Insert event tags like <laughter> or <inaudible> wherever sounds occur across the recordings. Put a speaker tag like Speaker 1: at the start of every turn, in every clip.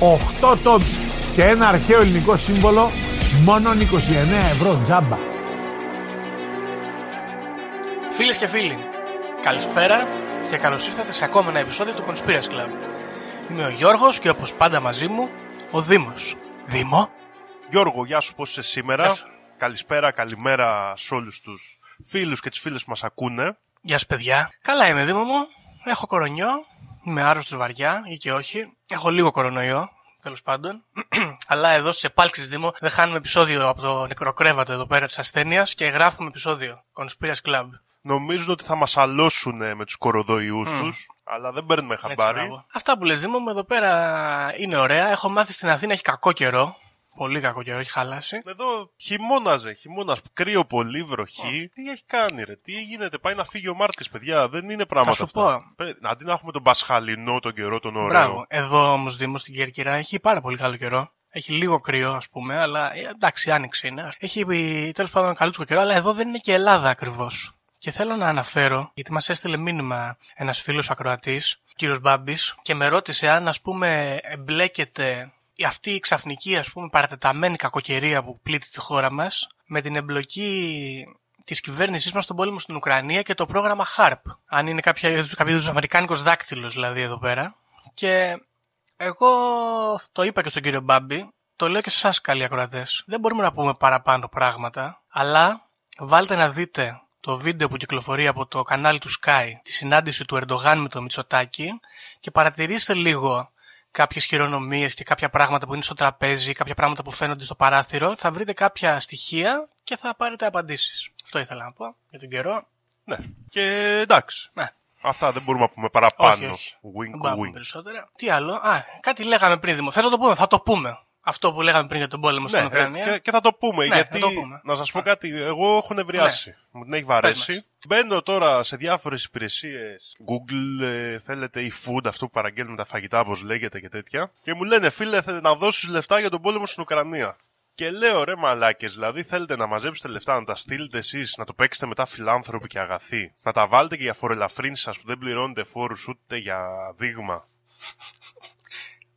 Speaker 1: 8 τόμοι και ένα αρχαίο ελληνικό σύμβολο μόνο 29 ευρώ τζάμπα
Speaker 2: Φίλες και φίλοι, καλησπέρα και καλώς ήρθατε σε ακόμα ένα επεισόδιο του Conspiracy Club. Είμαι ο Γιώργος και όπως πάντα μαζί μου, ο Δήμος. Δήμο,
Speaker 3: Γιώργο, γεια σου, πώς είσαι σήμερα;
Speaker 2: Γεια σου.
Speaker 3: Καλησπέρα, καλημέρα σε όλους τους φίλους και τις φίλες που μας ακούνε.
Speaker 2: γεια σου παιδιά. Καλά είμαι Δήμο μου, έχω κορονιό, είμαι άρρωστος βαριά ή και όχι. Έχω λίγο κορονοϊό, τέλος πάντων. <clears throat> Αλλά εδώ στι επάλξει Δήμο δεν χάνουμε επεισόδιο από το νεκροκρέβατο εδώ πέρα της ασθένειας και γράφουμε επεισόδιο. Conspiracy Club.
Speaker 3: Νομίζουν ότι θα μας αλώσουν με τους κοροδοϊούς τους, αλλά δεν παίρνουμε
Speaker 2: Έτσι,
Speaker 3: χαμπάρι.
Speaker 2: μπράβο. Αυτά που λες Δήμο μου εδώ πέρα είναι ωραία. Έχω μάθει στην Αθήνα έχει κακό καιρό. Πολύ κακό καιρό, έχει χαλάσει.
Speaker 3: Εδώ χειμώναζε, χειμώνας, κρύο πολύ, βροχή. Τι έχει κάνει ρε, τι γίνεται, πάει να φύγει ο Μάρτης παιδιά, δεν είναι πράγματα
Speaker 2: σου
Speaker 3: αυτά.
Speaker 2: πω.
Speaker 3: Πρέπει- Αντί να έχουμε τον Πασχαλινό, τον καιρό, τον ωραίο.
Speaker 2: Μπράβο. Εδώ όμως Δήμος στην Κέρκυρα έχει πάρα πολύ καλό καιρό. Έχει λίγο κρύο, ας πούμε, αλλά ε, εντάξει, άνοιξη είναι. Έχει τέλος πάντων καλούτσικο καιρό, αλλά εδώ δεν είναι και Ελλάδα ακριβώς. Και θέλω να αναφέρω, γιατί μας έστειλε μήνυμα ένας φίλος ακροατής, κύριος Μπάμπης, και με ρώτησε αν, ας πούμε, εμπλέκεται η αυτή η ξαφνική, ας πούμε, παρατεταμένη κακοκαιρία που πλήττει τη χώρα μας με την εμπλοκή της κυβέρνησής μας στον πόλεμο στην Ουκρανία και το πρόγραμμα HARP. Αν είναι κάποια είδους κάποιο είδους αμερικάνικος δάκτυλος δηλαδή εδώ πέρα. Και εγώ το είπα και στον κύριο Μπάμπη, το λέω και σε εσάς καλοί ακροατές. Δεν μπορούμε να πούμε παραπάνω πράγματα, αλλά βάλτε να δείτε το βίντεο που κυκλοφορεί από το κανάλι του Sky, τη συνάντηση του Ερντογάν με το Μητσοτάκι και παρατηρήστε λίγο κάποιες χειρονομίες και κάποια πράγματα που είναι στο τραπέζι, κάποια πράγματα που φαίνονται στο παράθυρο, θα βρείτε κάποια στοιχεία και θα πάρετε απαντήσεις. Αυτό ήθελα να πω για τον καιρό.
Speaker 3: Ναι. Και εντάξει.
Speaker 2: Ναι.
Speaker 3: Αυτά δεν μπορούμε να πούμε παραπάνω.
Speaker 2: Όχι, όχι. Δεν
Speaker 3: Wink,
Speaker 2: μπορούμε να πούμε
Speaker 3: wink.
Speaker 2: περισσότερα. Τι άλλο; Α, κάτι λέγαμε πριν, Δημο. Θες να το πούμε, θα το πούμε. Αυτό που λέγαμε πριν για τον πόλεμο στην
Speaker 3: Ναι,
Speaker 2: Ουκρανία.
Speaker 3: και, και θα το πούμε.
Speaker 2: Ναι,
Speaker 3: γιατί,
Speaker 2: θα το πούμε.
Speaker 3: να σας πω κάτι, εγώ έχω νευριάσει. Μου την έχει βαρέσει. Μπαίνω τώρα σε διάφορες υπηρεσίες Google, ε, θέλετε e-food, αυτό που παραγγέλνουμε τα φαγητά, όπως λέγεται και τέτοια. Και μου λένε, φίλε, θέλετε να δώσεις λεφτά για τον πόλεμο στην Ουκρανία. Και λέω, ρε μαλάκες, δηλαδή θέλετε να μαζέψετε λεφτά, να τα στείλετε εσείς, να το παίξετε μετά φιλάνθρωποι και αγαθοί. Να τα βάλετε και για φορελαφρύνσει σας που δεν πληρώνετε φόρους ούτε για δείγμα.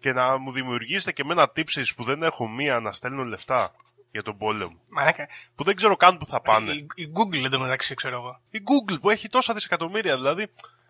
Speaker 3: Και να μου δημιουργήσετε και με ένα τύψεις που δεν έχω μία να στέλνω λεφτά για τον πόλεμο.
Speaker 2: Μαλάκα,
Speaker 3: Που δεν ξέρω καν που θα πάνε.
Speaker 2: η, η Google εντωμεταξύ ξέρω εγώ.
Speaker 3: Η Google που έχει τόσα δισεκατομμύρια, δηλαδή.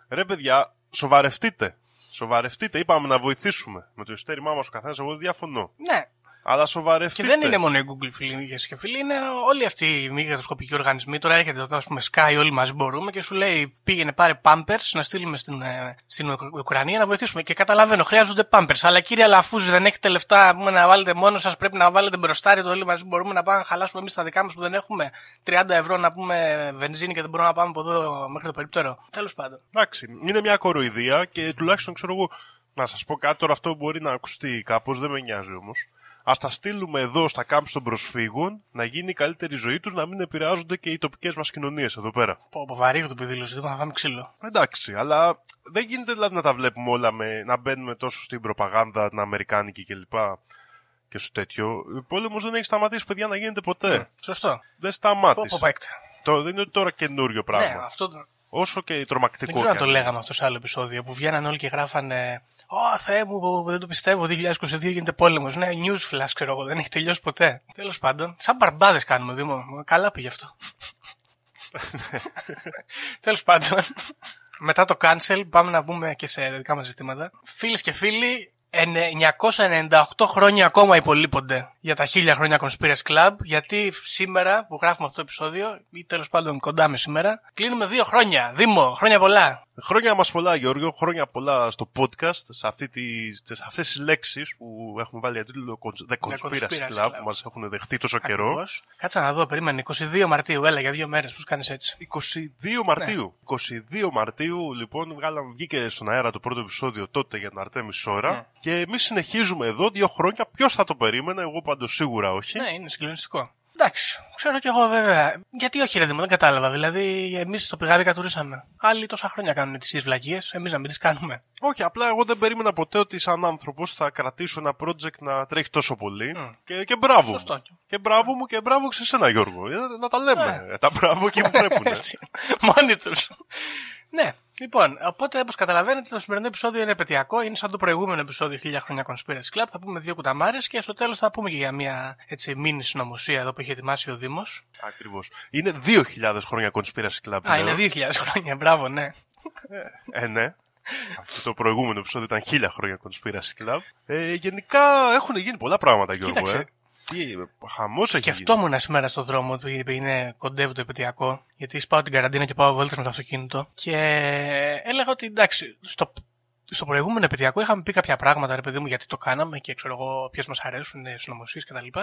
Speaker 3: Ρε παιδιά, σοβαρευτείτε. Σοβαρευτείτε. Είπαμε να βοηθήσουμε. Με το ειστέρημά μας ο καθένας, εγώ δεν διαφωνώ.
Speaker 2: Ναι.
Speaker 3: Αλλά
Speaker 2: Και
Speaker 3: σοβαρευτείτε.
Speaker 2: δεν είναι μόνο η Google φίλοι και φίλοι, είναι όλοι αυτοί οι μη κερδοσκοπικοί οργανισμοί. Τώρα έρχεται εδώ, ας πούμε, Sky, όλοι μαζί μπορούμε και σου λέει πήγαινε πάρε Pampers να στείλουμε στην, ε, στην Ουκ- Ουκρανία να βοηθήσουμε. Και καταλαβαίνω, χρειάζονται Pampers. Αλλά κύριε Λαφούζη, δεν έχετε λεφτά πούμε, να βάλετε μόνο σας, πρέπει να βάλετε μπροστάρι το όλοι μαζί μπορούμε να πάμε να χαλάσουμε εμείς τα δικά μας που δεν έχουμε 30 ευρώ να πούμε βενζίνη και δεν μπορούμε να πάμε από εδώ μέχρι το περίπτερο. Τέλος πάντων.
Speaker 3: Εντάξει, είναι μια κοροϊδία και τουλάχιστον ξέρω εγώ. Να σας πω κάτι τώρα, αυτό μπορεί να ακουστεί κάπως, δεν με νοιάζει όμως. Α τα στείλουμε εδώ στα κάμψη των προσφύγων, να γίνει η καλύτερη ζωή τους, να μην επηρεάζονται και οι τοπικές μας κοινωνίες εδώ πέρα.
Speaker 2: Πω, πω βαρύγω το δήλωση, δεν θα φάμε ξύλο.
Speaker 3: Εντάξει, αλλά δεν γίνεται δηλαδή να τα βλέπουμε όλα με, να μπαίνουμε τόσο στην προπαγάνδα, την Αμερικάνικη κλπ. Και στο τέτοιο. Ο πόλεμος δεν έχει σταματήσει, παιδιά, να γίνεται ποτέ.
Speaker 2: Σωστό.
Speaker 3: Δεν
Speaker 2: Πω, πω,
Speaker 3: σταμάτησε.
Speaker 2: παίκτε.
Speaker 3: Το, δεν είναι τώρα καινούριο πράγμα.
Speaker 2: Ναι, αυτό το-
Speaker 3: Όσο και
Speaker 2: Δεν
Speaker 3: τρομακτικό.
Speaker 2: ξέρω αν
Speaker 3: κι
Speaker 2: το
Speaker 3: αν
Speaker 2: λέγαμε αυτό σε άλλο επεισόδιο που βγαίναν όλοι και γράφανε Ω Θεέ μου, δεν το πιστεύω, 2022 γίνεται πόλεμος. Ναι, news flash ξέρω εγώ, δεν έχει τελειώσει ποτέ. Τέλος πάντων, σαν μπαρμπάδες κάνουμε, Δήμο. Καλά πήγε αυτό. <laughs> Τέλος πάντων, μετά το cancel πάμε να πούμε και σε δικά μας ζητήματα. Φίλες και φίλοι, 998 χρόνια ακόμα υπολείπονται για τα 1000 χρόνια Conspiracy Club, γιατί σήμερα που γράφουμε αυτό το επεισόδιο, ή τέλος πάντων κοντά με σήμερα, κλείνουμε δύο χρόνια. Δήμο, χρόνια πολλά.
Speaker 3: Χρόνια μας πολλά Γιώργο, χρόνια πολλά στο podcast, σε, αυτή τη, σε αυτές τις λέξεις που έχουμε βάλει για τίτλο The Conspiracy
Speaker 2: Conspiracy
Speaker 3: Club,
Speaker 2: Club.
Speaker 3: που μας έχουν δεχτεί τόσο καιρό.
Speaker 2: Ακριβώς. Κάτσα να δω, περίμενε. 22 Μαρτίου, έλα για δύο μέρες. Πώς κάνεις έτσι;
Speaker 3: 22 Μαρτίου. 22 Μαρτίου, λοιπόν, βγάλαμε, βγήκε στον αέρα το πρώτο επεισόδιο τότε για την Αρτέμι Σόρα.
Speaker 2: Ναι.
Speaker 3: Και εμείς συνεχίζουμε εδώ δύο χρόνια. Ποιος θα το περίμενε, εγώ πάντως σίγουρα όχι.
Speaker 2: Ναι, είναι συγκλονιστικό. Εντάξει, ξέρω κι εγώ βέβαια. Γιατί όχι, ρε Δήμο, δεν κατάλαβα. Δηλαδή, εμείς στο πηγάδι κατουρίσαμε. Άλλοι τόσα χρόνια κάνουν τις βλακίες, εμείς να μην τις κάνουμε.
Speaker 3: Όχι, απλά εγώ δεν περίμενα ποτέ ότι σαν άνθρωπος θα κρατήσω ένα project να τρέχει τόσο πολύ.
Speaker 2: Μμ.
Speaker 3: Και, και μπράβο
Speaker 2: Σωστό.
Speaker 3: μου. Και μπράβο μου και μπράβο και σε σένα, Γιώργο. Ε, Να τα λέμε.
Speaker 2: Ναι.
Speaker 3: Ε, Τα μπράβο εκεί που πρέπει.
Speaker 2: Έτσι. Μόνοι τους. Ναι, λοιπόν, οπότε όπως καταλαβαίνετε, το σημερινό επεισόδιο είναι επαιτειακό. Είναι σαν το προηγούμενο επεισόδιο 1000 χρόνια Conspiracy Club. Θα πούμε δύο κουταμάρες και στο τέλος θα πούμε και για μια έτσι μίνι συνωμοσία εδώ που έχει ετοιμάσει ο Δήμος.
Speaker 3: Ακριβώς. Είναι 2.000 χρόνια conspiracy club.
Speaker 2: Α,
Speaker 3: λέω.
Speaker 2: είναι 2000 χρόνια, μπράβο, ναι.
Speaker 3: Ε, ναι. Αυτό το προηγούμενο επεισόδιο ήταν χίλια χρόνια Conspiracy Club. Ε, γενικά έχουν γίνει πολλά πράγματα, Γιώργο.
Speaker 2: Κοίταξε.
Speaker 3: Ε. Τι, χαμός έχει γίνει.
Speaker 2: Σκεφτόμουν σήμερα στον δρόμο που είναι κοντεύει το επαιτειακό, γιατί σπάω την καραντίνα και πάω βόλτες με το αυτοκίνητο. Και έλεγα ότι εντάξει, στο, στο προηγούμενο επαιτειακό είχαμε πει κάποια πράγματα, ρε παιδί μου, γιατί το κάναμε και ξέρω εγώ ποιες μας αρέσουν, συνωμοσίες κτλ.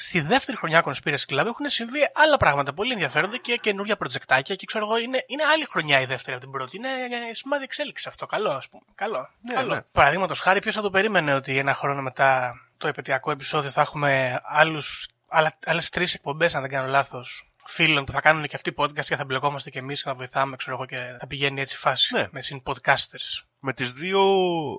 Speaker 2: Στη δεύτερη χρονιά Conspiracy Club έχουν συμβεί άλλα πράγματα πολύ ενδιαφέροντα και καινούργια προτζεκτάκια και ξέρω εγώ είναι, είναι άλλη χρονιά η δεύτερη από την πρώτη. Είναι ε, σημάδι εξέλιξη αυτό. Καλό, ας πούμε. Καλό.
Speaker 3: Ναι,
Speaker 2: Καλό.
Speaker 3: ναι.
Speaker 2: Παραδείγματος χάρη, ποιος θα το περίμενε ότι ένα χρόνο μετά το επαιτειακό επεισόδιο θα έχουμε άλλους, άλλες τρεις εκπομπές, αν δεν κάνω λάθος, φίλων που θα κάνουν και αυτοί podcast και θα μπλεκόμαστε και εμείς, θα βοηθάμε, ξέρω εγώ, και θα πηγαίνει έτσι η φάση
Speaker 3: Ναι.
Speaker 2: με συν podcasters.
Speaker 3: Με τις δύο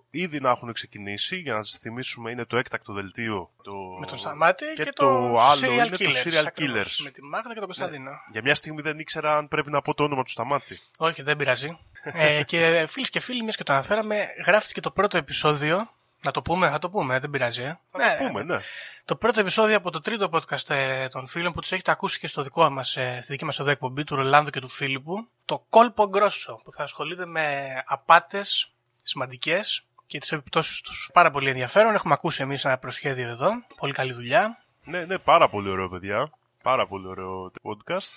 Speaker 3: ήδη να έχουν ξεκινήσει, για να σας θυμίσουμε είναι το έκτακτο δελτίο. Το...
Speaker 2: Με τον Σταμάτη και,
Speaker 3: και
Speaker 2: το,
Speaker 3: το άλλο
Speaker 2: Serial
Speaker 3: είναι το
Speaker 2: Killers.
Speaker 3: Serial
Speaker 2: ακριβώς,
Speaker 3: Killers.
Speaker 2: Με τη Μάγδα και τον Κωνσταντίνο.
Speaker 3: Για μια στιγμή δεν ήξερα αν πρέπει να πω το όνομα του Σταμάτη.
Speaker 2: Όχι, δεν πειράζει. ε, και φίλες και φίλοι, μιας και το αναφέραμε, γράφτηκε το πρώτο επεισόδιο. Να το πούμε, θα το πούμε, δεν πειράζει. Ε.
Speaker 3: Θα το πούμε, ναι.
Speaker 2: Το πρώτο επεισόδιο από το τρίτο podcast ε, των φίλων που τους έχετε ακούσει και στο δικό μας, ε, στη δική μας εδώ εκπομπή του Ρολάνδο και του Φίλιππου. Το Κόλπο Γκρόσο που θα ασχολείται με απάτες σημαντικές και τις επιπτώσεις τους. Πάρα πολύ ενδιαφέρον. Έχουμε ακούσει εμείς ένα προσχέδιο εδώ. Πολύ καλή δουλειά.
Speaker 3: Ναι, ναι, πάρα πολύ ωραίο, παιδιά. Πάρα πολύ ωραίο podcast.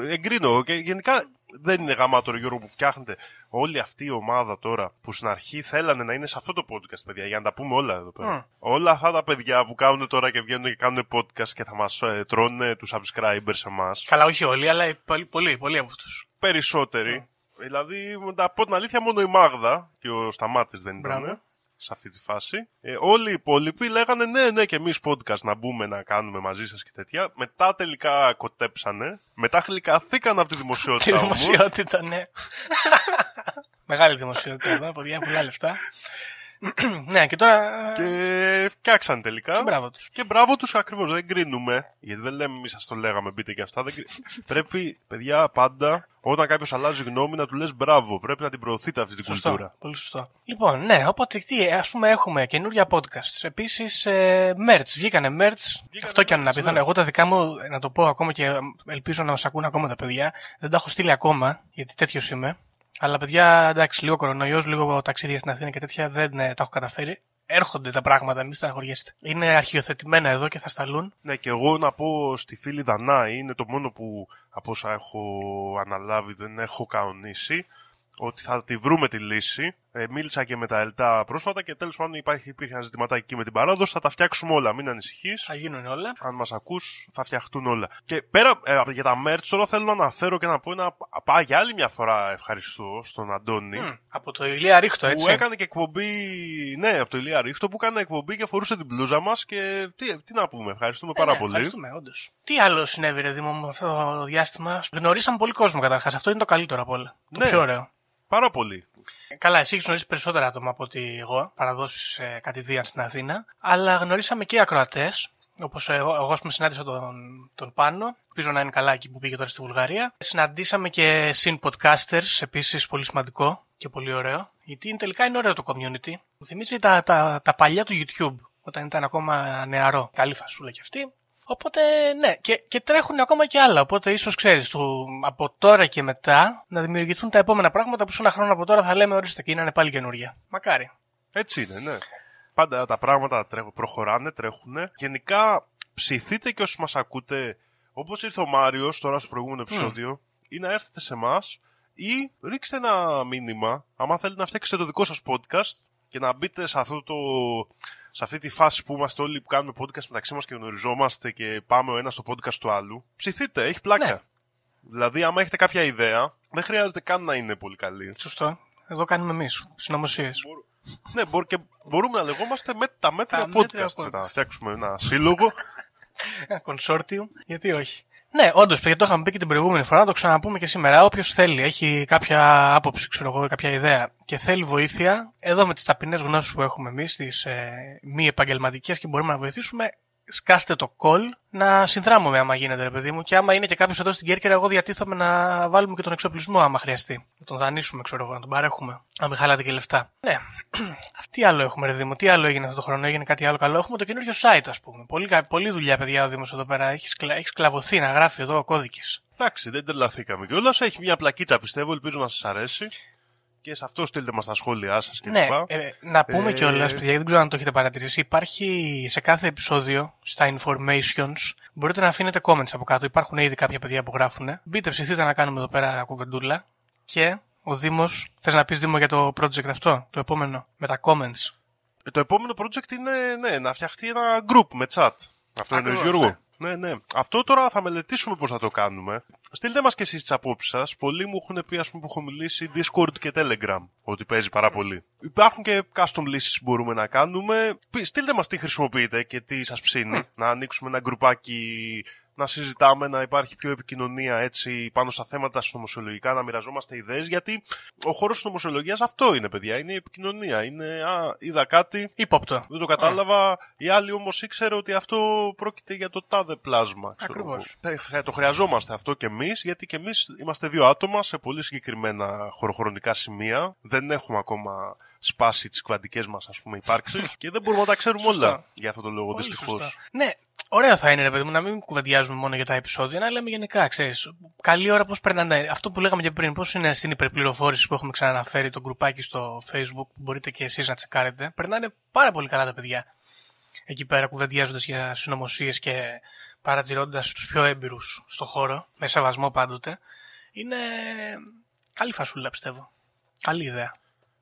Speaker 3: Εγκρίνω και γενικά δεν είναι γαμάτο ρε Γιώργο που φτιάχνετε όλη αυτή η ομάδα τώρα που στην αρχή θέλανε να είναι σε αυτό το podcast, παιδιά, για να τα πούμε όλα εδώ πέρα.
Speaker 2: Μμ.
Speaker 3: Όλα αυτά τα παιδιά που κάνουν τώρα και βγαίνουν και κάνουν podcast και θα μας ε, τρώνε τους subscribers σε εμάς.
Speaker 2: Καλά, όχι όλοι, αλλά πολλοί, πολλοί, πολλοί από αυτούς.
Speaker 3: Περισσότεροι. Δηλαδή, να πω την αλήθεια, μόνο η Μάγδα και ο Σταμάτης δεν ήταν
Speaker 2: Μπράβο.
Speaker 3: Σε αυτή τη φάση. Ε, όλοι οι υπόλοιποι λέγανε ναι, ναι, και εμείς podcast να μπούμε να κάνουμε μαζί σας και τέτοια. Μετά τελικά κοτέψανε. Μετά γλυκαθήκαν από τη
Speaker 2: Τη
Speaker 3: δημοσιότητα όμως.
Speaker 2: δημοσιότητα, ναι. <laughs> Μεγάλη δημοσιότητα εδώ, παιδιά, πολλά λεφτά. <clears throat> ναι, και τώρα.
Speaker 3: Και φτιάξαν τελικά.
Speaker 2: Και μπράβο τους.
Speaker 3: Και μπράβο τους ακριβώς, δεν κρίνουμε. Γιατί δεν λέμε εμείς σας το λέγαμε, μπείτε και αυτά. Δεν κρι- <laughs> Πρέπει, παιδιά, πάντα, όταν κάποιος αλλάζει γνώμη, να του λες μπράβο. Πρέπει να την προωθείτε αυτή την
Speaker 2: Σωστό.
Speaker 3: κουλτούρα.
Speaker 2: Πολύ σωστό. Λοιπόν, ναι, οπότε τι, ας πούμε έχουμε καινούργια podcasts. Επίσης, ε, merch, βγήκανε merch. Αυτό και αν είναι
Speaker 3: merch,
Speaker 2: απίθανο.
Speaker 3: ναι.
Speaker 2: Εγώ τα δικά μου, να το πω ακόμα και ελπίζω να μας ακούν ακόμα τα παιδιά, δεν τα έχω στείλει ακόμα, γιατί τέτοιος είμαι. Αλλά παιδιά, εντάξει, λίγο κορονοϊός, λίγο ταξίδια στην Αθήνα και τέτοια δεν ε, τα έχω καταφέρει. Έρχονται τα πράγματα, μην στεναχωριέστε. Είναι αρχιοθετημένα εδώ και θα σταλούν.
Speaker 3: Ναι, και εγώ να πω στη φίλη Δανάη, είναι το μόνο που από όσα έχω αναλάβει δεν έχω κανονίσει, ότι θα τη βρούμε τη λύση. Ε, μίλησα και με τα ΕΛΤΑ πρόσφατα και τέλος πάντων υπάρχει, υπήρχε ένα ζητηματάκι εκεί με την παράδοση. Θα τα φτιάξουμε όλα, μην ανησυχείς.
Speaker 2: Θα γίνουν όλα.
Speaker 3: Αν μας ακούς, θα φτιαχτούν όλα. Και πέρα ε, για τα merch, τώρα θέλω να αναφέρω και να πω ένα. Πάει για άλλη μια φορά ευχαριστώ στον Αντώνη.
Speaker 2: Μμ, από το Ηλία Ρίχτο, έτσι.
Speaker 3: Που έκανε και εκπομπή, ναι, από το Ηλία Ρίχτο, που έκανε εκπομπή και φορούσε την μπλούζα μας και τι, τι να πούμε, ευχαριστούμε
Speaker 2: Ε,
Speaker 3: πάρα
Speaker 2: ναι,
Speaker 3: πολύ.
Speaker 2: Ευχαριστούμε, όντως. Τι άλλο συνέβη, ρε Δήμο, μου αυτό το διάστημα; Γνωρίσαμε πολύ κόσμο καταρχάς. Αυτό είναι το καλύτερο από όλα. Το
Speaker 3: Ναι.
Speaker 2: πιο ωραίο.
Speaker 3: Πάρα πολύ.
Speaker 2: Καλά, εσύ έχεις γνωρίσει περισσότερα άτομα από ότι εγώ, παραδώσει ε, κατηδίαν στην Αθήνα. Αλλά γνωρίσαμε και ακροατές. Όπως εγώ, εγώ ας πούμε, συνάντησα τον, τον Πάνο. Ελπίζω να είναι καλά εκεί που πήγε τώρα στη Βουλγαρία. Συναντήσαμε και συν podcasters, επίσης πολύ σημαντικό και πολύ ωραίο. Γιατί είναι, τελικά είναι ωραίο το community. Μου θυμίζει τα, τα, τα παλιά του YouTube, όταν ήταν ακόμα νεαρό. Καλή φασούλα κι αυτή. Οπότε, ναι, και, και τρέχουν ακόμα και άλλα. Οπότε, ίσως ξέρεις, από τώρα και μετά να δημιουργηθούν τα επόμενα πράγματα που σε ένα χρόνο από τώρα θα λέμε ορίστε και είναι πάλι καινούρια. Μακάρι.
Speaker 3: Έτσι είναι, ναι. Πάντα τα πράγματα τρέχουν, προχωράνε, τρέχουν. Γενικά, ψηθείτε και όσοι μας ακούτε, όπως ήρθε ο Μάριος τώρα στο προηγούμενο επεισόδιο, ή να έρθετε σε εμάς ή ρίξτε ένα μήνυμα, άμα θέλετε να φτιάξετε το δικό σας podcast και να μπείτε σε, αυτό το, σε αυτή τη φάση που είμαστε όλοι που κάνουμε podcast μεταξύ μας και γνωριζόμαστε και πάμε ο ένας στο podcast του άλλου. Ψηθείτε, έχει πλάκα.
Speaker 2: Ναι.
Speaker 3: Δηλαδή, άμα έχετε κάποια ιδέα, δεν χρειάζεται καν να είναι πολύ καλή.
Speaker 2: Σωστό. Εδώ κάνουμε εμείς συνωμοσίε.
Speaker 3: ναι, μπορεί και μπορούμε να λεγόμαστε με τα μέτρα
Speaker 2: Τα μέτρια
Speaker 3: podcast.
Speaker 2: podcast.
Speaker 3: Να φτιάξουμε ένα σύλλογο.
Speaker 2: Ένα consortium, γιατί όχι; Ναι, όντως, γιατί το είχαμε πει και την προηγούμενη φορά, να το ξαναπούμε και σήμερα. Όποιος θέλει, έχει κάποια άποψη, ξέρω εγώ, κάποια ιδέα και θέλει βοήθεια, εδώ με τις ταπεινές γνώσεις που έχουμε εμείς, τις ε, μη επαγγελματικές και μπορούμε να βοηθήσουμε, σκάστε το call να συνδράμουμε άμα γίνεται, ρε παιδί μου. Και άμα είναι και κάποιος εδώ στην Κέρκυρα, εγώ διατίθομαι να βάλουμε και τον εξοπλισμό άμα χρειαστεί. Να τον δανείσουμε, ξέρω εγώ, να τον παρέχουμε. Αν μην χαλάτε και λεφτά. Ναι. <clears throat> τι άλλο έχουμε, ρε Δήμο, τι άλλο έγινε αυτό το χρόνο, έγινε κάτι άλλο καλό. Έχουμε το καινούριο site, ας πούμε. Πολύ, κα- πολλή δουλειά, παιδιά, ο Δήμος εδώ πέρα. Έχει, σκλα... έχει σκλαβωθεί να γράφει εδώ κώδικε.
Speaker 3: Εντάξει, δεν τρελαθήκαμε κιόλας. Έχει μια πλακίτσα, πιστεύω. Ελπίζω να σας αρέσει. Και σε αυτό στείλτε μας τα σχόλιά σας κλπ.
Speaker 2: Ναι, ε, να πούμε
Speaker 3: Ε,
Speaker 2: ε... κιόλας, παιδιά, γιατί δεν ξέρω αν το έχετε παρατηρήσει. Υπάρχει σε κάθε επεισόδιο, στα informations, μπορείτε να αφήνετε comments από κάτω. Υπάρχουν ήδη κάποια παιδιά που γράφουν. Μπείτε, ψηθείτε να κάνουμε εδώ πέρα κουβεντούλα. Και ο Δήμος, θες να πεις Δήμο για το project αυτό, το επόμενο, με τα comments;
Speaker 3: Ε, Το επόμενο project είναι ναι, να φτιαχτεί ένα group με chat. Αυτό εννοείς
Speaker 2: Ακριβώς,
Speaker 3: Γιώργο; Ναι, ναι. Αυτό τώρα θα μελετήσουμε πώς θα το κάνουμε. Στείλτε μας και εσείς τις απόψεις σας. Πολλοί μου έχουν πει, ας πούμε, που έχω μιλήσει Discord και Telegram, ότι παίζει πάρα πολύ. Υπάρχουν και custom λύσεις που μπορούμε να κάνουμε. Πι- Στείλτε μας τι χρησιμοποιείτε και τι σας ψήνει. Να ανοίξουμε ένα γκρουπάκι να συζητάμε, να υπάρχει πιο επικοινωνία έτσι πάνω στα θέματα συνωμοσιολογικά, να μοιραζόμαστε ιδέες, γιατί ο χώρος της νομοσιολογίας αυτό είναι, παιδιά, είναι η επικοινωνία. Είναι, α, είδα κάτι,
Speaker 2: Υπόπτω.
Speaker 3: δεν το κατάλαβα. Οι άλλοι όμως ήξερε ότι αυτό πρόκειται για το τάδε πλάσμα. ξέρω
Speaker 2: Ακριβώς.
Speaker 3: εγώ. Ε, Το χρειαζόμαστε αυτό κι εμείς, γιατί κι εμείς είμαστε δύο άτομα σε πολύ συγκεκριμένα χωροχρονικά σημεία. Δεν έχουμε ακόμα σπάσει τις κβαντικές μας, ας πούμε, υπάρξεις και δεν μπορούμε να τα ξέρουμε
Speaker 2: Σωστά.
Speaker 3: όλα για αυτό το λόγο,
Speaker 2: Πολύ
Speaker 3: δυστυχώς.
Speaker 2: σωστά. Ναι, ωραίο θα είναι, ρε παιδί μου, να μην κουβεντιάζουμε μόνο για τα επεισόδια, να λέμε γενικά, ξέρεις. Καλή ώρα πώς περνάνε. Αυτό που λέγαμε και πριν, πώς είναι στην υπερπληροφόρηση που έχουμε ξαναναφέρει το γκρουπάκι στο Facebook, που μπορείτε και εσείς να τσεκάρετε. Περνάνε πάρα πολύ καλά τα παιδιά. Εκεί πέρα κουβεντιάζοντας για συνωμοσίες και παρατηρώντας τους πιο έμπειρους στο χώρο, με σεβασμό πάντοτε. Είναι καλή φασούλα, πιστεύω. Καλή ιδέα.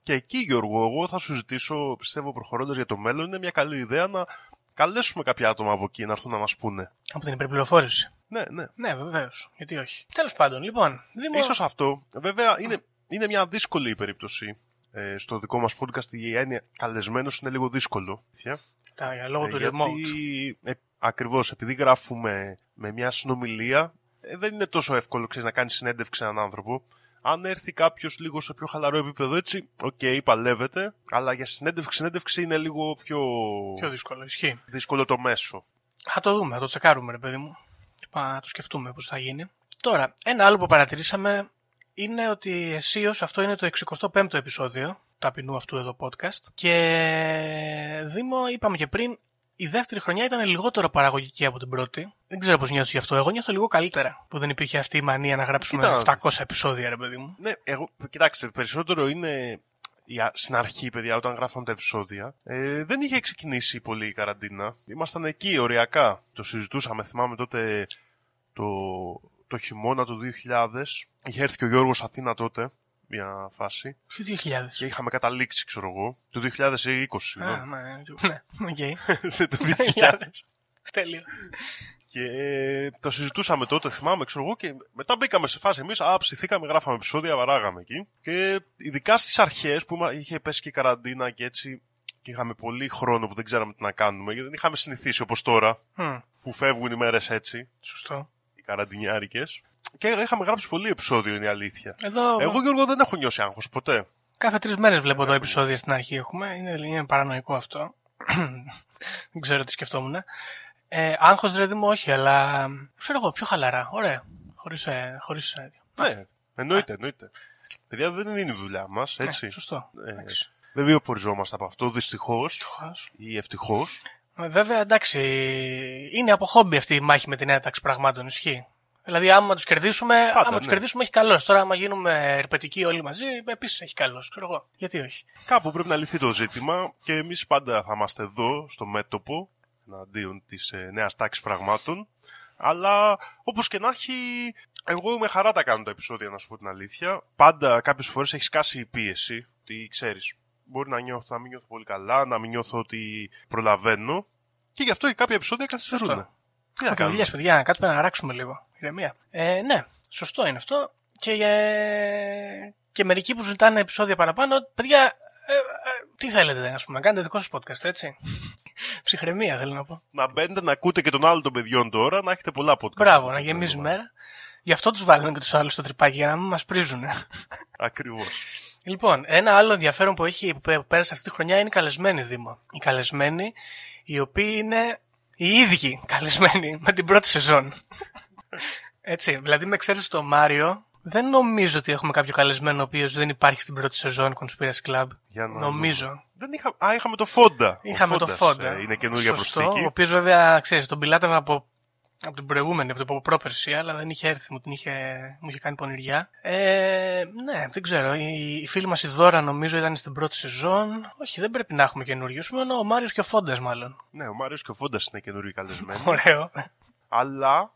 Speaker 3: Και εκεί, Γιώργο, εγώ θα σου ζητήσω, πιστεύω, προχωρώντας για το μέλλον, είναι μια καλή ιδέα να καλέσουμε κάποια άτομα από εκεί να έρθουν να μας πούνε.
Speaker 2: Από την υπερπληροφόρηση.
Speaker 3: Ναι, ναι.
Speaker 2: Ναι, βεβαίως. Γιατί όχι. Τέλος πάντων, λοιπόν. Δήμο...
Speaker 3: Ίσως αυτό, βέβαια, είναι, είναι μια δύσκολη η περίπτωση. Ε, στο δικό μας podcast η έννοια καλεσμένος είναι λίγο δύσκολο. αλήθεια.
Speaker 2: Τα, για λόγω
Speaker 3: Ε,
Speaker 2: του
Speaker 3: γιατί,
Speaker 2: remote.
Speaker 3: ε, ακριβώς, επειδή γράφουμε με μια συνομιλία, ε, δεν είναι τόσο εύκολο ξέρεις, να κάνεις συνέντευξη σε έναν άνθρωπο. Αν έρθει κάποιος λίγο σε πιο χαλαρό επίπεδο έτσι, οκ, παλεύεται, αλλά για συνέντευξη, συνέντευξη είναι λίγο πιο,
Speaker 2: Πιο δύσκολο, ισχύει.
Speaker 3: δύσκολο το μέσο.
Speaker 2: Θα το δούμε, θα το τσεκάρουμε, ρε παιδί μου. Και πάμε να το σκεφτούμε πώς θα γίνει. Τώρα, ένα άλλο που παρατηρήσαμε είναι ότι αισίως αυτό είναι το 65ο επεισόδιο ταπεινού αυτού εδώ podcast. Και Δήμο, είπαμε και πριν, η δεύτερη χρονιά ήταν λιγότερο παραγωγική από την πρώτη. Δεν ξέρω πώς νιώθεις γι' αυτό. Εγώ νιώθω λίγο καλύτερα που δεν υπήρχε αυτή η μανία να γράψουμε
Speaker 3: Κοίτα.
Speaker 2: 700 επεισόδια, ρε παιδί μου.
Speaker 3: Ναι, εγώ, κοιτάξτε, περισσότερο είναι η α- στην αρχή, παιδιά, όταν γράφαμε τα επεισόδια, ε, δεν είχε ξεκινήσει πολύ η καραντίνα. Ήμασταν εκεί, οριακά. Το συζητούσαμε, θυμάμαι τότε το, το χειμώνα του 2000. Είχε έρθει και ο Γιώργος Αθήνα τότε, μια φάση.
Speaker 2: Ποιο 2000.
Speaker 3: Και είχαμε καταλήξει, ξέρω εγώ, το 2020,
Speaker 2: Α,
Speaker 3: συγγνώμη.
Speaker 2: ναι, ναι, οκ. <laughs>
Speaker 3: το 2000. <laughs>
Speaker 2: Τέλειο.
Speaker 3: Και ε, το συζητούσαμε τότε, θυμάμαι, ξέρω εγώ, και μετά μπήκαμε σε φάση εμείς. Α, ψηθήκαμε, γράφαμε επεισόδια, βαράγαμε εκεί. Και ειδικά στις αρχές που είμα- είχε πέσει και η καραντίνα και έτσι. Και είχαμε πολύ χρόνο που δεν ξέραμε τι να κάνουμε, γιατί δεν είχαμε συνηθίσει όπως τώρα,
Speaker 2: Μμ,
Speaker 3: που φεύγουν οι μέρες έτσι,
Speaker 2: σωστό.
Speaker 3: οι καραντινιάρικες. Και είχαμε γράψει πολύ επεισόδιο, είναι η αλήθεια.
Speaker 2: Εδώ
Speaker 3: Εγώ, Γιώργο, δεν έχω νιώσει άγχος ποτέ.
Speaker 2: Κάθε τρεις μέρες βλέπω εδώ επεισόδια στην αρχή έχουμε. Είναι, είναι παρανοϊκό αυτό. <clears throat> Δεν ξέρω τι σκεφτόμουν. Ε, Άγχος ρε μου, όχι, αλλά ξέρω εγώ, πιο χαλαρά. Ωραία. Χωρίς. Ε, χωρίς, ε,
Speaker 3: Ναι, εννοείται, εννοείται. Παιδιά, δεν είναι η δουλειά μας, έτσι.
Speaker 2: ναι, σωστό.
Speaker 3: Ε,
Speaker 2: Εντάξει.
Speaker 3: δεν βιοποριζόμαστε από αυτό, δυστυχώς
Speaker 2: Χας.
Speaker 3: ή ευτυχώς.
Speaker 2: Ε, Βέβαια, εντάξει, είναι από χόμπι αυτή η μάχη με τη νέα τάξη πραγμάτων, ισχύει. Δηλαδή, άμα τους κερδίσουμε,
Speaker 3: Πάντα,
Speaker 2: άμα τους
Speaker 3: ναι.
Speaker 2: κερδίσουμε, έχει καλώ. Τώρα, άμα γίνουμε ερπετικοί όλοι μαζί, επίσης έχει καλώ. Ξέρω εγώ. Γιατί όχι.
Speaker 3: Κάπου πρέπει να λυθεί το ζήτημα και εμείς πάντα θα είμαστε εδώ στο μέτωπο εναντίον της ε, νέας τάξης πραγμάτων. Αλλά όπως και να έχει, εγώ με χαρά τα κάνω τα επεισόδια, να σου πω την αλήθεια. Πάντα κάποιες φορές έχεις σκάσει η πίεση. Τι ξέρεις, μπορεί να νιώθω, να μην νιώθω πολύ καλά, να μην νιώθω ότι προλαβαίνω. Και γι' αυτό και κάποια επεισόδια καθυστερούν.
Speaker 2: Σωστό.
Speaker 3: Τι να
Speaker 2: Και
Speaker 3: κάνουμε;
Speaker 2: δουλειές, παιδιά, να κάτσουμε να ράξουμε λίγο. Ηρεμία. Ε, ναι, σωστό είναι αυτό. Και, ε, και μερικοί που ζητάνε επεισόδια παραπάνω, παιδιά, ε, ε, τι θέλετε, ας πούμε, να κάνετε δικό σας podcast, έτσι. <laughs> Ψυχραιμία θέλω να πω.
Speaker 3: Να μπαίνετε να ακούτε και τον άλλο των παιδιών τώρα, να έχετε πολλά podcast.
Speaker 2: Μπράβο, να γεμίζει η μέρα. Γι' αυτό τους βάλουμε και τους άλλους στο τρυπάκι, για να μην μας πρίζουν. <laughs>
Speaker 3: Ακριβώς.
Speaker 2: Λοιπόν, ένα άλλο ενδιαφέρον που έχει που πέ- πέρασε αυτή τη χρονιά είναι οι καλεσμένοι Δήμο. Οι καλεσμένοι, οι οποίοι είναι οι ίδιοι καλεσμένοι με την πρώτη σεζόν. Έτσι, δηλαδή με ξέρει το Μάριο, δεν νομίζω ότι έχουμε κάποιο καλεσμένο ο οποίος δεν υπάρχει στην πρώτη σεζόν Conspiracy Club.
Speaker 3: Για να
Speaker 2: νομίζω.
Speaker 3: Δεν είχα... Α, είχαμε το Φόντα.
Speaker 2: Είχαμε
Speaker 3: Ο
Speaker 2: το
Speaker 3: Φόντας,
Speaker 2: Φόντα.
Speaker 3: ε, Είναι καινούργια
Speaker 2: Σωστό,
Speaker 3: προσθήκη.
Speaker 2: Ο οποίος βέβαια, ξέρεις, τον πιλάτευα από, από την προηγούμενη, από την πρόπερση, αλλά δεν είχε έρθει, μου, την είχε, μου είχε κάνει πονηριά. Ε, ναι, δεν ξέρω. Η, η φίλη μας η Δώρα νομίζω ήταν στην πρώτη σεζόν. Όχι, δεν πρέπει να έχουμε καινούριους. Μόνο ο Μάριος και ο Φόντας, μάλλον.
Speaker 3: Ναι, ο Μάριος και ο Φόντας είναι καινούργιοι καλεσμένοι.
Speaker 2: Ωραίο.
Speaker 3: Αλλά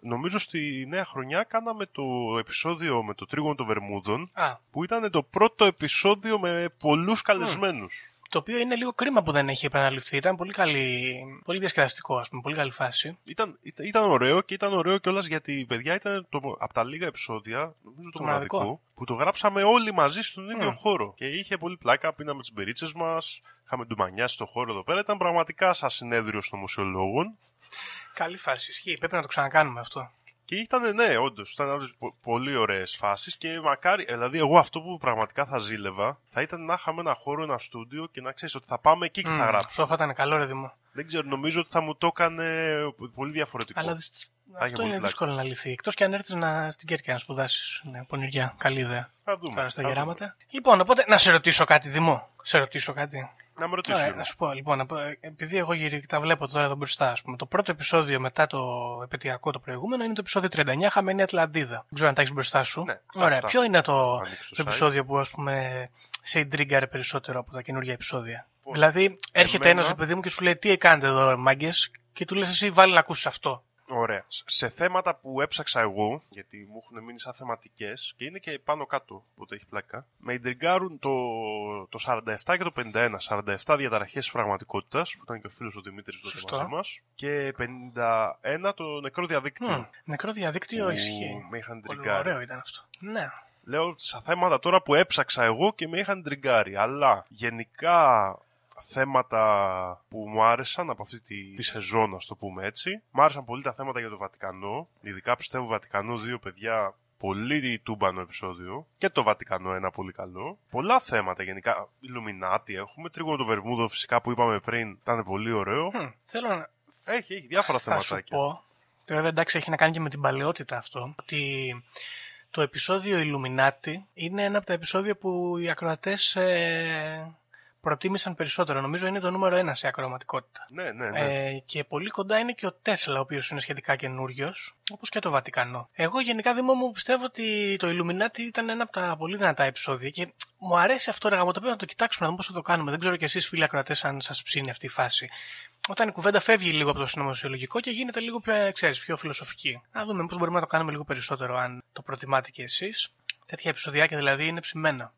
Speaker 3: νομίζω στη νέα χρονιά κάναμε το επεισόδιο με το τρίγωνο των Βερμούδων.
Speaker 2: Α,
Speaker 3: Που ήταν το πρώτο επεισόδιο με πολλούς καλεσμένους.
Speaker 2: Το οποίο είναι λίγο κρίμα που δεν έχει επαναληφθεί. Ήταν πολύ καλή, πολύ διασκεδαστικό, ας πούμε, πολύ καλή φάση.
Speaker 3: Ήταν, ήταν, ήταν ωραίο και ήταν ωραίο κιόλας γιατί παιδιά ήταν το, από τα λίγα επεισόδια, νομίζω το,
Speaker 2: Το
Speaker 3: μοναδικό,
Speaker 2: μοναδικό.
Speaker 3: που το γράψαμε όλοι μαζί στον ίδιο
Speaker 2: Μμ.
Speaker 3: χώρο. Και είχε πολύ πλάκα, πίναμε τις μπερίτσες μας, είχαμε ντουμανιάσει στο χώρο εδώ πέρα. Ήταν πραγματικά σαν συνέδριο των μουσιολόγων.
Speaker 2: Καλή φάση, ισχύει. Πρέπει να το ξανακάνουμε αυτό.
Speaker 3: Και ήταν, ναι, όντως, ήταν όλες πο- πολύ ωραίες φάσεις και μακάρι, ε, δηλαδή, εγώ αυτό που πραγματικά θα ζήλευα θα ήταν να είχαμε ένα χώρο, ένα στούντιο και να ξέρεις ότι θα πάμε εκεί και θα
Speaker 2: Μμ,
Speaker 3: γράψουμε.
Speaker 2: Αυτό θα ήταν καλό, ρε Δημό.
Speaker 3: Δεν ξέρω, νομίζω ότι θα μου το έκανε πολύ διαφορετικό.
Speaker 2: Αλλά δυσ-
Speaker 3: έχει
Speaker 2: αυτό
Speaker 3: πολύ
Speaker 2: είναι
Speaker 3: πλάκα.
Speaker 2: δύσκολο να λυθεί. Εκτός και αν έρθεις να... στην Κέρκυρα να σπουδάσεις. Ναι, πονηριά. Καλή ιδέα.
Speaker 3: Θα δούμε.
Speaker 2: Τώρα στα
Speaker 3: θα
Speaker 2: γεράματα. Λοιπόν, οπότε να σε ρωτήσω κάτι, Δημό. Σε ρωτήσω κάτι.
Speaker 3: Δούμε. Να με ρωτήσω.
Speaker 2: Ωραία, να σου πω, λοιπόν, να πω, επειδή εγώ γυρι, τα βλέπω τώρα εδώ μπροστά, ας πούμε, το πρώτο επεισόδιο μετά το επαιτειακό το προηγούμενο είναι το επεισόδιο 39, Χαμένη Ατλαντίδα. Δεν ξέρω αν τα έχεις μπροστά σου.
Speaker 3: Ναι,
Speaker 2: Ωραία,
Speaker 3: τα-
Speaker 2: ποιο είναι το,
Speaker 3: ανοίξω το
Speaker 2: το
Speaker 3: site.
Speaker 2: επεισόδιο που, ας πούμε, σε ιντρίγκαρε περισσότερο από τα καινούργια επεισόδια;
Speaker 3: Πώς.
Speaker 2: Δηλαδή, έρχεται
Speaker 3: Εμένα-
Speaker 2: ένας παιδί μου και σου λέει τι κάνετε εδώ, μάγκες, και του λες εσύ βάλει να ακούσεις αυτό.
Speaker 3: Ωραία. Σε θέματα που έψαξα εγώ, γιατί μου έχουν μείνει σαν θεματικές και είναι και πάνω κάτω, οπότε έχει πλάκα, με ιντριγκάρουν το, το 47 και το 51. 47 διαταραχές της πραγματικότητας, που ήταν και ο φίλος ο Δημήτρης τότε
Speaker 2: Σωστό.
Speaker 3: μαζί μας, και 51 το νεκρό διαδίκτυο.
Speaker 2: Μμ, νεκρό διαδίκτυο
Speaker 3: που
Speaker 2: ισχύει.
Speaker 3: Με είχαν
Speaker 2: Πολύ
Speaker 3: τριγκάρει.
Speaker 2: ωραίο ήταν αυτό. Ναι.
Speaker 3: Λέω στα θέματα τώρα που έψαξα εγώ και με είχαν τριγκάρει. Αλλά γενικά θέματα που μου άρεσαν από αυτή τη, τη σεζόν, ας το πούμε έτσι. Μ' άρεσαν πολύ τα θέματα για το Βατικανό. Ειδικά πιστεύω Βατικανό δύο παιδιά. Πολύ τούμπανο επεισόδιο. Και το Βατικανό ένα πολύ καλό. Πολλά θέματα γενικά. Ιλουμινάτι έχουμε. Τρίγωνο το Βερμούδο φυσικά που είπαμε πριν. Ήταν πολύ ωραίο.
Speaker 2: Μμ, θέλω να,
Speaker 3: Έχει, έχει διάφορα
Speaker 2: θα σου
Speaker 3: θεματάκια.
Speaker 2: πω, τώρα βέβαια εντάξει έχει να κάνει και με την παλαιότητα αυτό, ότι το επεισόδιο Illuminati είναι ένα από τα επεισόδια που οι ακροατές ε, προτίμησαν περισσότερο. Νομίζω είναι το νούμερο ένα σε ακροματικότητα.
Speaker 3: Ναι, ναι, ναι.
Speaker 2: Ε, και πολύ κοντά είναι και ο Τέσλα, ο οποίος είναι σχετικά καινούριος, όπως και το Βατικανό. Εγώ γενικά Δήμο μου πιστεύω ότι το Illuminati ήταν ένα από τα πολύ δυνατά επεισόδια και μου αρέσει αυτό ρε γαμώ, το οποίο να το κοιτάξουμε, να δούμε πώς θα το κάνουμε. Δεν ξέρω κι εσείς φίλοι ακροατές αν σας ψήνει αυτή η φάση. Όταν η κουβέντα φεύγει λίγο από το συνωμοσιολογικό και γίνεται λίγο πιο, ε, ξέρεις, πιο φιλοσοφική. Να δούμε πώς μπορούμε να το κάνουμε λίγο περισσότερο, αν το προτιμάτε κι εσείς. Τέτοια επεισοδιάκια δηλαδή είναι ψημένα.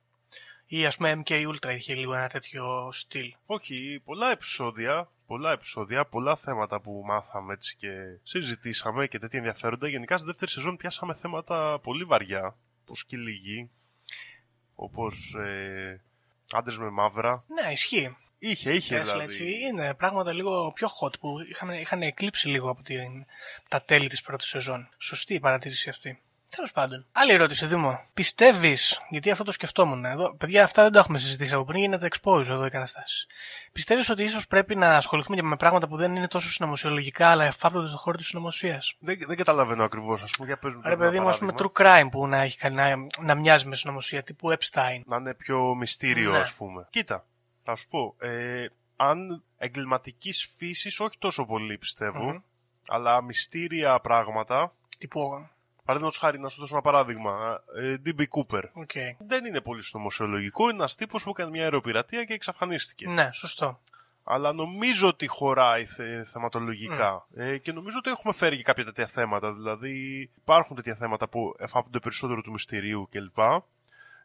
Speaker 2: Ή ας πούμε MK Ultra είχε λίγο ένα τέτοιο στυλ.
Speaker 3: Όχι, πολλά επεισόδια, πολλά επεισόδια, πολλά θέματα που μάθαμε έτσι και συζητήσαμε και τέτοια ενδιαφέροντα. Γενικά στη δεύτερη σεζόν πιάσαμε θέματα πολύ βαριά, όπως κυλιγή, όπως ε, άντρες με μαύρα.
Speaker 2: Ναι, ισχύει.
Speaker 3: Είχε, είχε
Speaker 2: Tesla,
Speaker 3: δηλαδή.
Speaker 2: έτσι, είναι πράγματα λίγο πιο hot που είχαν, είχαν εκλείψει λίγο από την, τα τέλη της πρώτης σεζόν. Σωστή η παρατήρηση αυτή. Τέλος πάντων. Άλλη ερώτηση, Δήμο. Πιστεύεις, γιατί αυτό το σκεφτόμουν εδώ, παιδιά, αυτά δεν τα έχουμε συζητήσει από πριν, γίνεται expose εδώ οι καταστάσεις. Πιστεύεις ότι ίσως πρέπει να ασχοληθούμε και με πράγματα που δεν είναι τόσο συνωμοσιολογικά, αλλά εφάπτονται στον χώρο της συνωμοσίας;
Speaker 3: Δεν, δεν καταλαβαίνω ακριβώς, ας πούμε, για πες μου
Speaker 2: Ρε
Speaker 3: ένα
Speaker 2: παιδί μου, ας πούμε,
Speaker 3: παράδειγμα.
Speaker 2: true crime που να, έχει, κάνει- να, να μοιάζει με συνωμοσία, τύπου Epstein.
Speaker 3: Να είναι πιο μυστήριο,
Speaker 2: Ναι.
Speaker 3: ας πούμε. Κοίτα, θα σου πω, ε, αν εγκληματικής φύσης, όχι τόσο πολύ πιστεύω,
Speaker 2: Μμμ.
Speaker 3: αλλά μυστήρια πράγματα,
Speaker 2: Τύπου.
Speaker 3: Παραδείγματος χάρη, να σου δώσω ένα παράδειγμα. Ε, DB Cooper.
Speaker 2: Οκ.
Speaker 3: Δεν είναι πολύ συνωμοσιολογικό. Είναι ένας τύπος που έκανε μια αεροπειρατεία και εξαφανίστηκε.
Speaker 2: Ναι, σωστό.
Speaker 3: Αλλά νομίζω ότι χωράει θε, θεματολογικά.
Speaker 2: Ναι.
Speaker 3: Ε, και νομίζω ότι έχουμε φέρει και κάποια τέτοια θέματα. Δηλαδή, υπάρχουν τέτοια θέματα που εφάπτονται περισσότερο του μυστηρίου κλπ.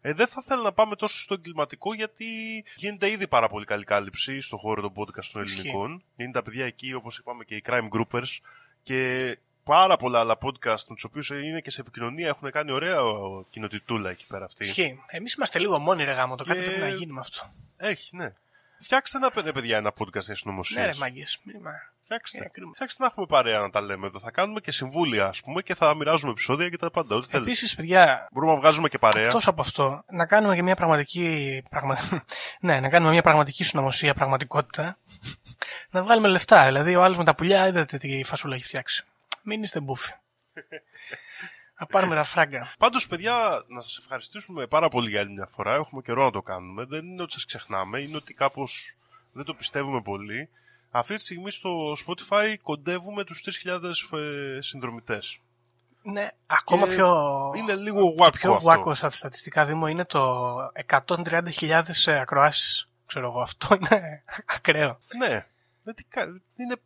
Speaker 3: Ε, δεν θα ήθελα να πάμε τόσο στο εγκληματικό γιατί γίνεται ήδη πάρα πολύ καλή κάλυψη στον χώρο των podcast των
Speaker 2: Ισχύει.
Speaker 3: ελληνικών. Είναι τα παιδιά εκεί, όπως είπαμε, και οι crime groupers και πάρα πολλά άλλα podcast με τους οποίους είναι και σε επικοινωνία έχουν κάνει ωραία κοινοτιτούλα εκεί πέρα αυτή.
Speaker 2: Ισχύει. Εμείς είμαστε λίγο μόνοι, ρε γάμο. Το κάτι
Speaker 3: Και-
Speaker 2: πρέπει να γίνει με αυτό.
Speaker 3: Έχει, ναι. Φτιάξτε ένα ρε, παιδιά ένα podcast για συνωμοσίες.
Speaker 2: Ναι, ρε μάγκες.
Speaker 3: Φτιάξτε.
Speaker 2: Ε, κρίμα.
Speaker 3: Φτιάξτε να έχουμε παρέα να τα λέμε εδώ. Θα κάνουμε και συμβούλια, ας πούμε, και θα μοιράζουμε επεισόδια και τα πάντα. Ό,τι θέλετε.
Speaker 2: Επίσης, παιδιά,
Speaker 3: Μπορούμε να βγάζουμε και παρέα.
Speaker 2: Εκτός από αυτό, να κάνουμε και μια πραγματική. Πραγμα... <laughs> ναι, να κάνουμε μια πραγματική συνωμοσία, πραγματικότητα. να βγάλουμε λεφτά. Δηλαδή, ο άλλος με τα πουλιά, είδατε τι φασούλα έχει φτιάξει. Μην είστε μπούφοι. να πάρουμε τα φράγκα.
Speaker 3: Πάντως, παιδιά, να σας ευχαριστήσουμε πάρα πολύ για άλλη μια φορά. Έχουμε καιρό να το κάνουμε. Δεν είναι ότι σας ξεχνάμε, είναι ότι κάπως δεν το πιστεύουμε πολύ. Αυτή τη στιγμή στο Spotify κοντεύουμε τους 3.000 ε, συνδρομητές.
Speaker 2: Ναι, ακόμα
Speaker 3: Και
Speaker 2: πιο.
Speaker 3: Είναι λίγο wacko
Speaker 2: πιο
Speaker 3: αυτό.
Speaker 2: wacko στα στατιστικά δήμο είναι το 130.000 ακροάσεις. Ξέρω εγώ, αυτό είναι <laughs> ακραίο.
Speaker 3: Ναι. Δεν, τι κα- είναι...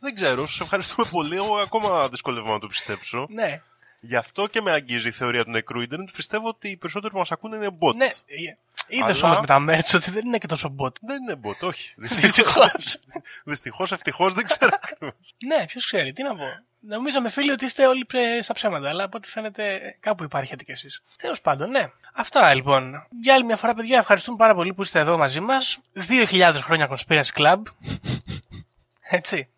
Speaker 3: δεν ξέρω, σας ευχαριστούμε πολύ. Εγώ ακόμα δυσκολεύομαι να το πιστέψω.
Speaker 2: Ναι,
Speaker 3: Γι' αυτό και με αγγίζει η θεωρία του νεκρού ίντερνετ. Πιστεύω ότι οι περισσότεροι που μας ακούνε είναι bot.
Speaker 2: ναι. Είδες
Speaker 3: Αλλά-
Speaker 2: όμως με τα merch ότι δεν είναι και τόσο bot.
Speaker 3: Δεν είναι bot, όχι. <laughs>
Speaker 2: Δυστυχώς. <laughs>
Speaker 3: Δυστυχώς, ευτυχώς, δεν ξέρω.
Speaker 2: Ναι, ποιος ξέρει, τι να πω. Νομίζαμε φίλοι ότι είστε όλοι πρε- στα ψέματα, αλλά από ό,τι φαίνεται κάπου υπάρχετε κι εσείς. Τέλος πάντων, ναι. Αυτά λοιπόν. Για άλλη μια φορά, παιδιά, ευχαριστούμε πάρα πολύ που είστε εδώ μαζί μας. 2.000 χρόνια Conspiracy Club. <laughs> Έτσι.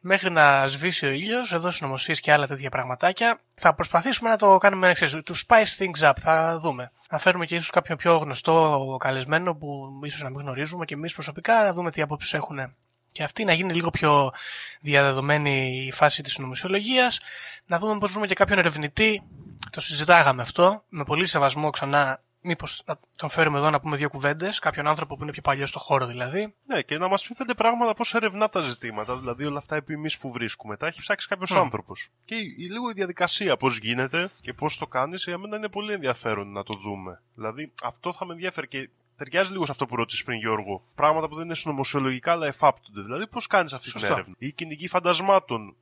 Speaker 2: Μέχρι να σβήσει ο ήλιος, εδώ συνωμοσίε και άλλα τέτοια πραγματάκια. Θα προσπαθήσουμε να το κάνουμε ξέρεις, to spice things up. Θα δούμε. Να φέρουμε και ίσως κάποιον πιο γνωστό καλεσμένο που ίσως να μην γνωρίζουμε και εμείς προσωπικά, να δούμε τι απόψεις έχουν και αυτή να γίνει λίγο πιο διαδεδομένη η φάση της νομισιολογίας, να δούμε πώς βρούμε και κάποιον ερευνητή, το συζητάγαμε αυτό, με πολύ σεβασμό ξανά, μήπως να τον φέρουμε εδώ να πούμε δύο κουβέντες, κάποιον άνθρωπο που είναι πιο παλιό στο χώρο δηλαδή.
Speaker 3: ναι, και να μας πει πέντε πράγματα πώς ερευνά τα ζητήματα. Δηλαδή όλα αυτά επί εμείς που βρίσκουμε. Τα έχει ψάξει κάποιος
Speaker 2: Μμ.
Speaker 3: άνθρωπος. Και η, η- λίγο η διαδικασία πώς γίνεται και πώς το κάνεις, για μένα είναι πολύ ενδιαφέρον να το δούμε. Δηλαδή αυτό θα με ενδιαφέρει και ταιριάζει λίγο σε αυτό που ρώτησες πριν, Γιώργο. Πράγματα που δεν είναι συνωμοσιολογικά αλλά εφάπτονται. Δηλαδή πώς κάνεις αυτή την
Speaker 2: Σωστό.
Speaker 3: έρευνα; Η κυνηγή φαντασμάτων.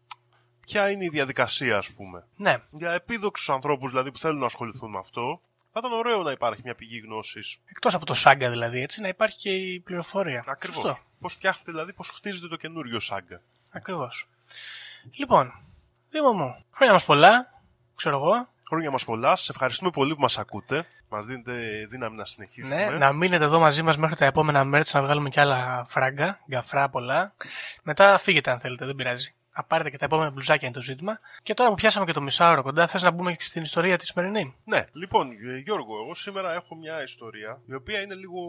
Speaker 3: Ποια είναι η διαδικασία, ας πούμε;
Speaker 2: Ναι,
Speaker 3: Για επίδοξους ανθρώπους δηλαδή που θέλουν να ασχοληθούν με αυτό, θα ήταν ωραίο να υπάρχει μια πηγή γνώσης.
Speaker 2: εκτός από το σάγκα δηλαδή, έτσι, να υπάρχει και η πληροφορία.
Speaker 3: Ακριβώς.
Speaker 2: Σωστό.
Speaker 3: Πώς φτιάχνετε δηλαδή, πώς χτίζεται το καινούριο σάγκα.
Speaker 2: Ακριβώς. Λοιπόν, Δήμο μου, χρόνια μας πολλά, ξέρω εγώ.
Speaker 3: Χρόνια μας πολλά. Σας ευχαριστούμε πολύ που μας ακούτε. Μας δίνετε δύναμη να συνεχίσουμε.
Speaker 2: Ναι, να μείνετε εδώ μαζί μας μέχρι τα επόμενα μέρες να βγάλουμε και άλλα φράγκα, γκαφρά πολλά. Μετά φύγετε αν θέλετε, δεν πειράζει. Να πάρετε και τα επόμενα μπλουζάκια είναι το ζήτημα. Και τώρα που πιάσαμε και το μισάωρο κοντά, θες να μπούμε και στην ιστορία της σημερινή;
Speaker 3: Ναι, λοιπόν, ε, Γιώργο, εγώ σήμερα έχω μια ιστορία η οποία είναι λίγο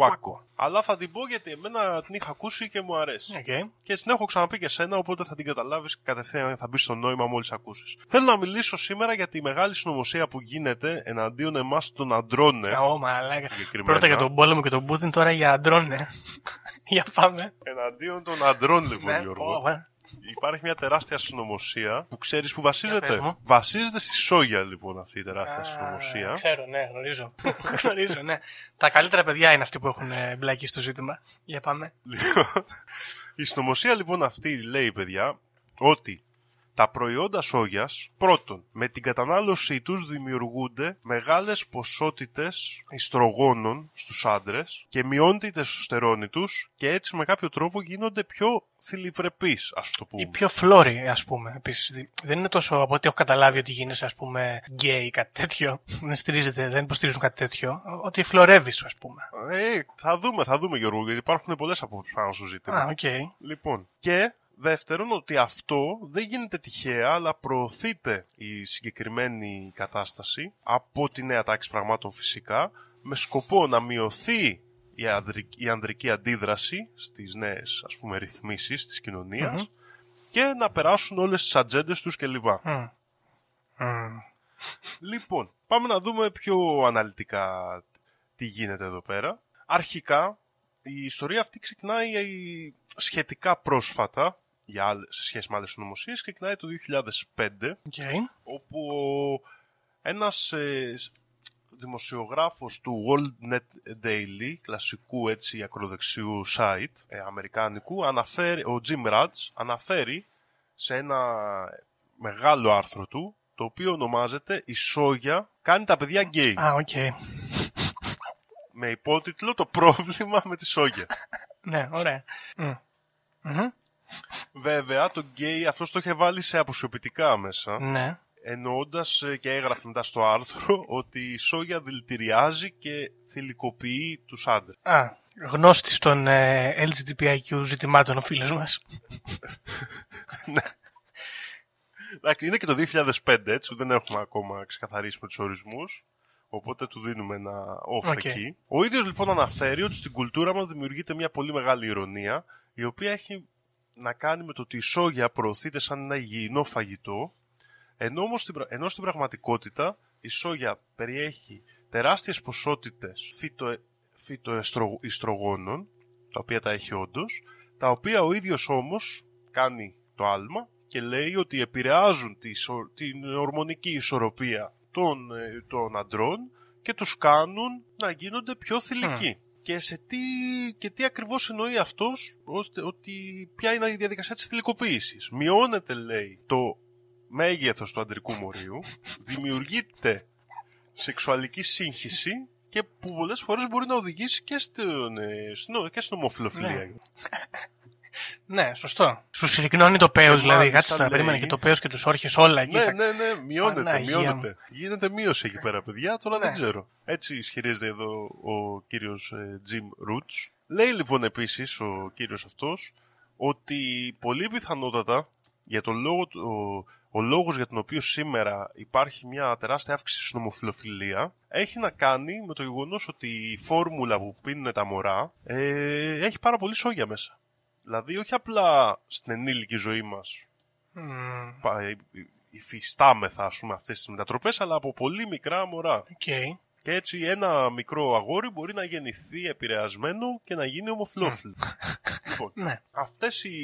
Speaker 3: wacko. Αλλά θα την πω γιατί εμένα την είχα ακούσει και μου αρέσει.
Speaker 2: Okay.
Speaker 3: Και την έχω ξαναπεί και σένα, οπότε θα την καταλάβεις και κατευθείαν θα μπεις στο νόημα μόλις ακούσεις. Θέλω να μιλήσω σήμερα για τη μεγάλη συνωμοσία που γίνεται εναντίον εμάς των αντρών. ε,
Speaker 2: Ω, μαλάκα.
Speaker 3: συγκεκριμένα.
Speaker 2: Πρώτα για τον πόλεμο και τον Πούτιν, τώρα για αντρώνε. <laughs> για πάμε.
Speaker 3: Εναντίον των αντρών, λοιπόν,
Speaker 2: Ναι,
Speaker 3: Γιώργο.
Speaker 2: Πω, ε.
Speaker 3: Υπάρχει μια τεράστια συνωμοσία που ξέρεις που
Speaker 2: Για πες
Speaker 3: βασίζεται.
Speaker 2: μου.
Speaker 3: Βασίζεται στη σόγια, λοιπόν, αυτή η τεράστια
Speaker 2: Α,
Speaker 3: συνωμοσία.
Speaker 2: Ξέρω, ναι, γνωρίζω. <laughs> γνωρίζω, ναι. Τα καλύτερα παιδιά είναι αυτοί που έχουν ε, μπλακεί στο ζήτημα. Για πάμε.
Speaker 3: Λοιπόν, η συνωμοσία λοιπόν αυτή λέει, παιδιά, ότι τα προϊόντα σόγιας, πρώτον, με την κατανάλωσή τους δημιουργούνται μεγάλες ποσότητες ιστρογόνων στους άντρες και μειώνεται η τεστοστερόνη τους και έτσι με κάποιο τρόπο γίνονται πιο θηλυπρεπείς, ας το πούμε.
Speaker 2: Ή πιο φλώροι, ας πούμε. Επίσης. Δεν είναι τόσο από ό,τι έχω καταλάβει ότι γίνεσαι, ας πούμε, γκέι ή κάτι τέτοιο. <laughs> Δεν στηρίζεται, δεν υποστηρίζουν κάτι τέτοιο. Ότι φλωρεύεις, ας πούμε.
Speaker 3: Ε, θα δούμε, θα δούμε Γιώργο, γιατί υπάρχουν πολλές απόψεις πάνω στο ζήτημα.
Speaker 2: Α, οκ.
Speaker 3: Λοιπόν, και δεύτερον ότι αυτό δεν γίνεται τυχαία, αλλά προωθείται η συγκεκριμένη κατάσταση από τη νέα τάξη πραγμάτων φυσικά, με σκοπό να μειωθεί η, ανδρική, η ανδρική αντίδραση στις νέες ας πούμε ρυθμίσεις της κοινωνίας
Speaker 2: Μμμ.
Speaker 3: και να περάσουν όλες τις ατζέντες τους κλπ.
Speaker 2: Μμ. Μμ.
Speaker 3: Λοιπόν, πάμε να δούμε πιο αναλυτικά τι γίνεται εδώ πέρα. Αρχικά, η ιστορία αυτή ξεκινάει σχετικά πρόσφατα, για άλλες, σε σχέση με άλλες ονομοσίες ξεκινάει το 2005
Speaker 2: Okay.
Speaker 3: όπου ένας ε, σ- δημοσιογράφος του World Net Daily, κλασικού έτσι ακροδεξιού site, ε, αμερικάνικου, αναφέρει, ο Jim Rudge αναφέρει σε ένα μεγάλο άρθρο του, το οποίο ονομάζεται «Η σόγια κάνει τα παιδιά γκέι».
Speaker 2: Α, οκ.
Speaker 3: Με υπότιτλο «Το πρόβλημα με τη σόγια».
Speaker 2: Ναι, ωραία. Μμ. Μμμ.
Speaker 3: Βέβαια, το γκέι αυτός το είχε βάλει σε αποσιωπητικά μέσα.
Speaker 2: Ναι.
Speaker 3: εννοώντας και έγραφε μετά στο άρθρο <laughs> ότι η σόγια δηλητηριάζει και θηλυκοποιεί τους άντρες.
Speaker 2: Α, γνώστης των ε, LGBTIQ ζητημάτων ο φίλος μας. <laughs>
Speaker 3: Εντάξει, είναι και το 2005, έτσι, δεν έχουμε ακόμα ξεκαθαρίσει με τους ορισμούς, οπότε του δίνουμε ένα off
Speaker 2: Οκ.
Speaker 3: εκεί. Ο ίδιος λοιπόν αναφέρει ότι στην κουλτούρα μας δημιουργείται μια πολύ μεγάλη ειρωνεία, η οποία έχει να κάνει με το ότι η σόγια προωθείται σαν ένα υγιεινό φαγητό, ενώ, όμως στην, πρα- ενώ στην πραγματικότητα η σόγια περιέχει τεράστιες ποσότητες φυτο, φυτοεστρογόνων, τα οποία τα έχει όντως, τα οποία ο ίδιος όμως κάνει το άλμα και λέει ότι επηρεάζουν τη, ισο- την ορμονική ισορροπία των, ε, των αντρών και τους κάνουν να γίνονται πιο θηλυκοί. Και, σε τι, και τι ακριβώς εννοεί αυτός, ώστε- ότι ποια είναι η διαδικασία της θηλυκοποίησης. Μειώνεται, λέει, το μέγεθος του αντρικού μορίου, <laughs> δημιουργείται σεξουαλική σύγχυση και που πολλές φορές μπορεί να οδηγήσει και, στον, ε, στην, και στην ομοφιλοφιλία.
Speaker 2: Ναι. Ναι, σωστό. Σου συρρυκνώνει το πέος,
Speaker 3: Και
Speaker 2: δηλαδή.
Speaker 3: μάλιστα
Speaker 2: Κάτσε τώρα,
Speaker 3: λέει-
Speaker 2: περίμενε και το πέος και τους όρχες όλα εκεί.
Speaker 3: Ναι,
Speaker 2: θα-
Speaker 3: ναι, ναι, μειώνεται,
Speaker 2: Παναγία
Speaker 3: μειώνεται. Γίνεται μείωση εκεί πέρα, παιδιά, τώρα δεν
Speaker 2: Ναι.
Speaker 3: ξέρω. Έτσι ισχυρίζεται εδώ ο κύριος ε, Jim Roots. Λέει λοιπόν επίσης ο κύριος αυτός ότι πολύ πιθανότατα για τον λόγο, του- ο, ο λόγος για τον οποίο σήμερα υπάρχει μια τεράστια αύξηση στην ομοφιλοφιλία έχει να κάνει με το γεγονός ότι η φόρμουλα που πίνουν τα μωρά ε, έχει πάρα πολύ σόγια μέσα. Δηλαδή όχι απλά στην ενήλικη ζωή μας
Speaker 2: Μμμ,
Speaker 3: πα- ε, υφιστάμεθα ας πούμε αυτές τις μετατροπές αλλά από πολύ μικρά μωρά.
Speaker 2: Οκ.
Speaker 3: Και έτσι ένα μικρό αγόρι μπορεί να γεννηθεί επηρεασμένο και να γίνει ομοφυλόφιλο. λοιπόν,
Speaker 2: Ναι.
Speaker 3: αυτές οι,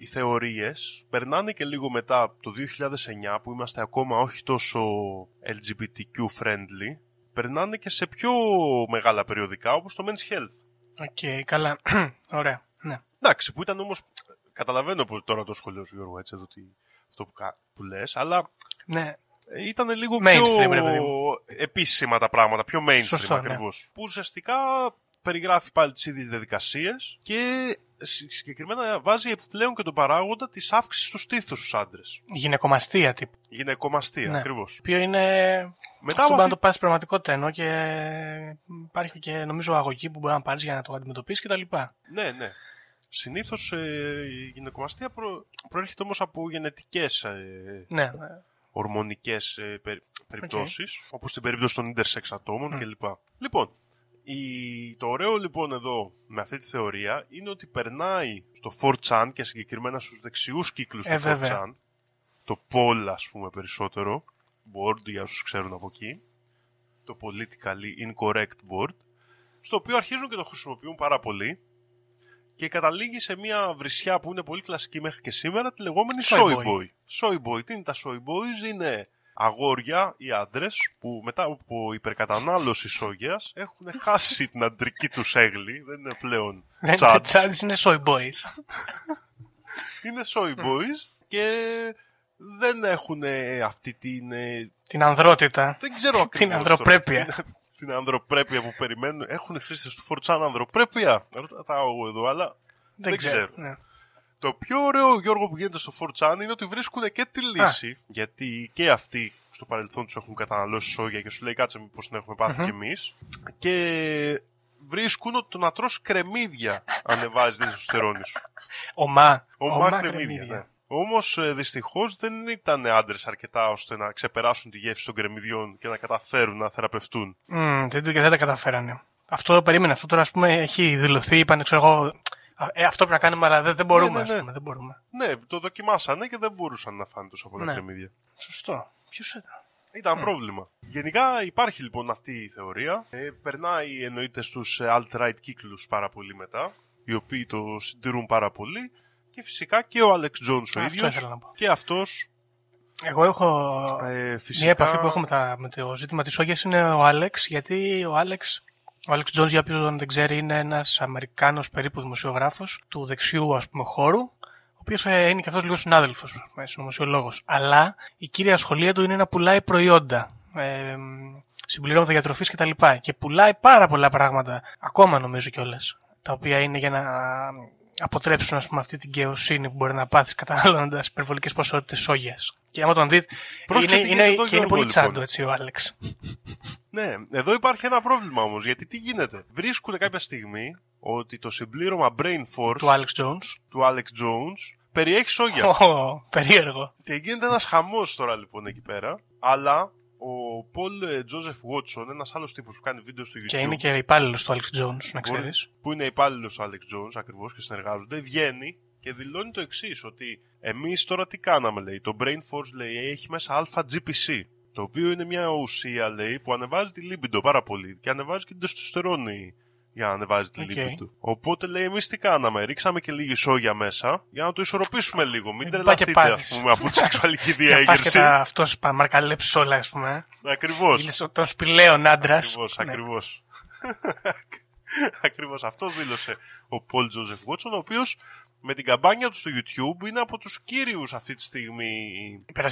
Speaker 3: οι θεωρίες περνάνε και λίγο μετά από το 2009 που είμαστε ακόμα όχι τόσο LGBTQ friendly περνάνε και σε πιο μεγάλα περιοδικά όπως το Men's Health.
Speaker 2: Οκ, καλά. <clears throat> Ωραία. Ναι.
Speaker 3: Εντάξει, που ήταν όμως, καταλαβαίνω που τώρα το σχόλιό σου Γιώργο έτσι εδώ τι, αυτό που, κα- που λες, αλλά
Speaker 2: Ναι.
Speaker 3: ήταν λίγο
Speaker 2: Mainstream, ρε
Speaker 3: πιο
Speaker 2: παιδί
Speaker 3: επίσημα τα πράγματα, πιο mainstream
Speaker 2: Σωστό, ναι.
Speaker 3: ακριβώς. Που ουσιαστικά περιγράφει πάλι τις ίδιες διαδικασίες και συ- συγκεκριμένα βάζει επιπλέον και τον παράγοντα της αύξησης του στήθους στους άντρες.
Speaker 2: Γυναικομαστία τύπου.
Speaker 3: Γυναικομαστία,
Speaker 2: Ναι.
Speaker 3: ακριβώς.
Speaker 2: Το οποίο είναι.
Speaker 3: Μετά
Speaker 2: αυτό
Speaker 3: από
Speaker 2: μπορεί να
Speaker 3: αυτή-
Speaker 2: το πάρει στην πραγματικότητα ενώ και υπάρχει και νομίζω αγωγή που μπορεί να πάρεις για να το αντιμετωπίσεις κτλ.
Speaker 3: Ναι, ναι. Συνήθως ε, η γυναικομαστία προ... προέρχεται όμως από γενετικές ε,
Speaker 2: Ναι.
Speaker 3: ορμονικές ε, περι- περιπτώσεις, όπως στην περίπτωση των intersex ατόμων κλπ. Λοιπόν, η... το ωραίο λοιπόν εδώ με αυτή τη θεωρία είναι ότι περνάει στο 4chan και συγκεκριμένα στους δεξιούς κύκλους
Speaker 2: Ε,
Speaker 3: του
Speaker 2: βέβαια.
Speaker 3: 4chan, το poll ας πούμε περισσότερο, board για όσους ξέρουν από εκεί, το politically incorrect board, στο οποίο αρχίζουν και το χρησιμοποιούν πάρα πολύ και καταλήγει σε μια βρισιά που είναι πολύ κλασική μέχρι και σήμερα, τη λεγόμενη
Speaker 2: Soy
Speaker 3: soy
Speaker 2: boy.
Speaker 3: boy. Soy boy. Τι είναι τα soy boys, είναι αγόρια ή άντρες που μετά από υπερκατανάλωση σόγιας έχουν <laughs> χάσει την αντρική τους έγλη, δεν είναι πλέον
Speaker 2: Δεν είναι
Speaker 3: τσάτς,
Speaker 2: τσάντς, είναι soy boys. <laughs>
Speaker 3: είναι soy boys και δεν έχουν ε, αυτή την. ε,
Speaker 2: Την ανδρότητα.
Speaker 3: Δεν ξέρω <laughs> ακριβώς
Speaker 2: Την
Speaker 3: τώρα.
Speaker 2: ανδροπρέπεια.
Speaker 3: Την, την ανδροπρέπεια που περιμένουν. Έχουν χρήστε του Φορτσάν ανδροπρέπεια. Ρωτάω εγώ εδώ, αλλά δεν ξέρω.
Speaker 2: Ναι.
Speaker 3: Το πιο ωραίο, Γιώργο, που γίνεται στο 4chan είναι ότι βρίσκουν και τη λύση. Γιατί και αυτοί στο παρελθόν τους έχουν καταναλώσει σόγια και σου λέει κάτσε μήπως την έχουμε πάθει κι εμείς. Και βρίσκουν ότι το να τρως κρεμμύδια ανεβάζει την τεστοστερόνη <laughs> σου.
Speaker 2: Ομά.
Speaker 3: Ομά κρεμμύδια. Ναι. Όμως δυστυχώς δεν ήταν άντρες αρκετά ώστε να ξεπεράσουν τη γεύση των κρεμμυδιών και να καταφέρουν να θεραπευτούν.
Speaker 2: Μμμ, δεν, δεν τα καταφέρανε. Αυτό περίμενε. Αυτό τώρα, ας πούμε, έχει δηλωθεί. Είπανε, ξέρω εγώ, «Α, ε, αυτό πρέπει να κάνουμε, αλλά δεν, δεν μπορούμε,
Speaker 3: Ναι, ναι,
Speaker 2: ας
Speaker 3: ναι.
Speaker 2: πούμε. Δεν μπορούμε.
Speaker 3: Ναι, το δοκιμάσανε και δεν μπορούσαν να φάνε τόσο πολλά
Speaker 2: Ναι.
Speaker 3: κρεμμύδια.
Speaker 2: Σωστό. Ποιος ήταν;
Speaker 3: Ήταν πρόβλημα. Γενικά υπάρχει λοιπόν αυτή η θεωρία. Ε, περνάει εννοείται στους ε, alt-right κύκλους πάρα πολύ μετά, οι οποίοι το συντηρούν πάρα πολύ Και φυσικά και ο Alex Jones ο
Speaker 2: Αυτό
Speaker 3: ίδιος
Speaker 2: ήθελα να πω.
Speaker 3: και αυτός
Speaker 2: Εγώ έχω
Speaker 3: ε, φυσικά...
Speaker 2: Μια επαφή που έχω με, τα, με το ζήτημα της Όγιας είναι ο Άλεξ, γιατί ο Άλεξ, ο Άλεξ Τζόνς, για όποιον δεν ξέρει, είναι ένας Αμερικάνος περίπου δημοσιογράφος του δεξιού ας πούμε χώρου, ο οποίος ε, είναι και αυτός λίγο συνάδελφος, ε, συνωμοσιολόγος. Αλλά η κύρια σχολεία του είναι να πουλάει προϊόντα, ε, συμπληρώματα διατροφής κτλ. Και, και πουλάει πάρα πολλά πράγματα, ακόμα νομίζω κιόλας, τα οποία είναι για να αποτρέψουν ας πούμε, αυτή την καιοσύνη που μπορεί να πάθεις καταναλώνοντας υπερβολικές ποσότητες σόγιας. Και άμα τον δείτε,
Speaker 3: Πρόσεξε
Speaker 2: είναι,
Speaker 3: τι
Speaker 2: είναι,
Speaker 3: γίνεται εδώ,
Speaker 2: και είναι
Speaker 3: Γιώργο,
Speaker 2: πολύ
Speaker 3: λοιπόν.
Speaker 2: τσάντο έτσι ο Άλεξ.
Speaker 3: Ναι, εδώ υπάρχει ένα πρόβλημα όμως, γιατί τι γίνεται; Βρίσκουν κάποια στιγμή ότι το συμπλήρωμα Brain Force
Speaker 2: του Άλεξ Jones.
Speaker 3: του Alex Jones περιέχει σόγια.
Speaker 2: Ω, περίεργο.
Speaker 3: Και γίνεται ένας χαμός τώρα λοιπόν εκεί πέρα. Αλλά ο Paul ε, Joseph Watson, ένας άλλος τύπος που κάνει βίντεο στο YouTube,
Speaker 2: Και είναι και υπάλληλος του Alex Jones, να
Speaker 3: μπορεί-
Speaker 2: ξέρεις.
Speaker 3: που είναι υπάλληλος του Alex Jones ακριβώς και συνεργάζονται, βγαίνει και δηλώνει το εξής ότι εμείς τώρα τι κάναμε, λέει. Το Brain Force, λέει, έχει μέσα alpha GPC. Το οποίο είναι μια ουσία, λέει, που ανεβάζει τη λίμπιντο πάρα πολύ και ανεβάζει και την τεστοστερόνη για να ανεβάζει τη
Speaker 2: Οκ.
Speaker 3: λίμπιντο. Οπότε, λέει, εμείς τι κάναμε; Ρίξαμε και λίγη σόγια μέσα για να το ισορροπήσουμε λίγο. Μην
Speaker 2: Μην πάει και
Speaker 3: τρελαθείτε,
Speaker 2: πάθεις.
Speaker 3: ας πούμε, από τη σεξουαλική <laughs>
Speaker 2: Για πας και
Speaker 3: διέγερση.
Speaker 2: τα αυτό μαρκαλέψεις όλα, ας πούμε.
Speaker 3: Ακριβώς.
Speaker 2: Γίνεις των σπηλαίων άντρας.
Speaker 3: Ακριβώς, ακριβώς. <laughs> ακριβώς αυτό δήλωσε ο Paul Joseph Watson, ο οποίος με την καμπάνια του στο YouTube είναι από τους κύριους αυτή τη στιγμή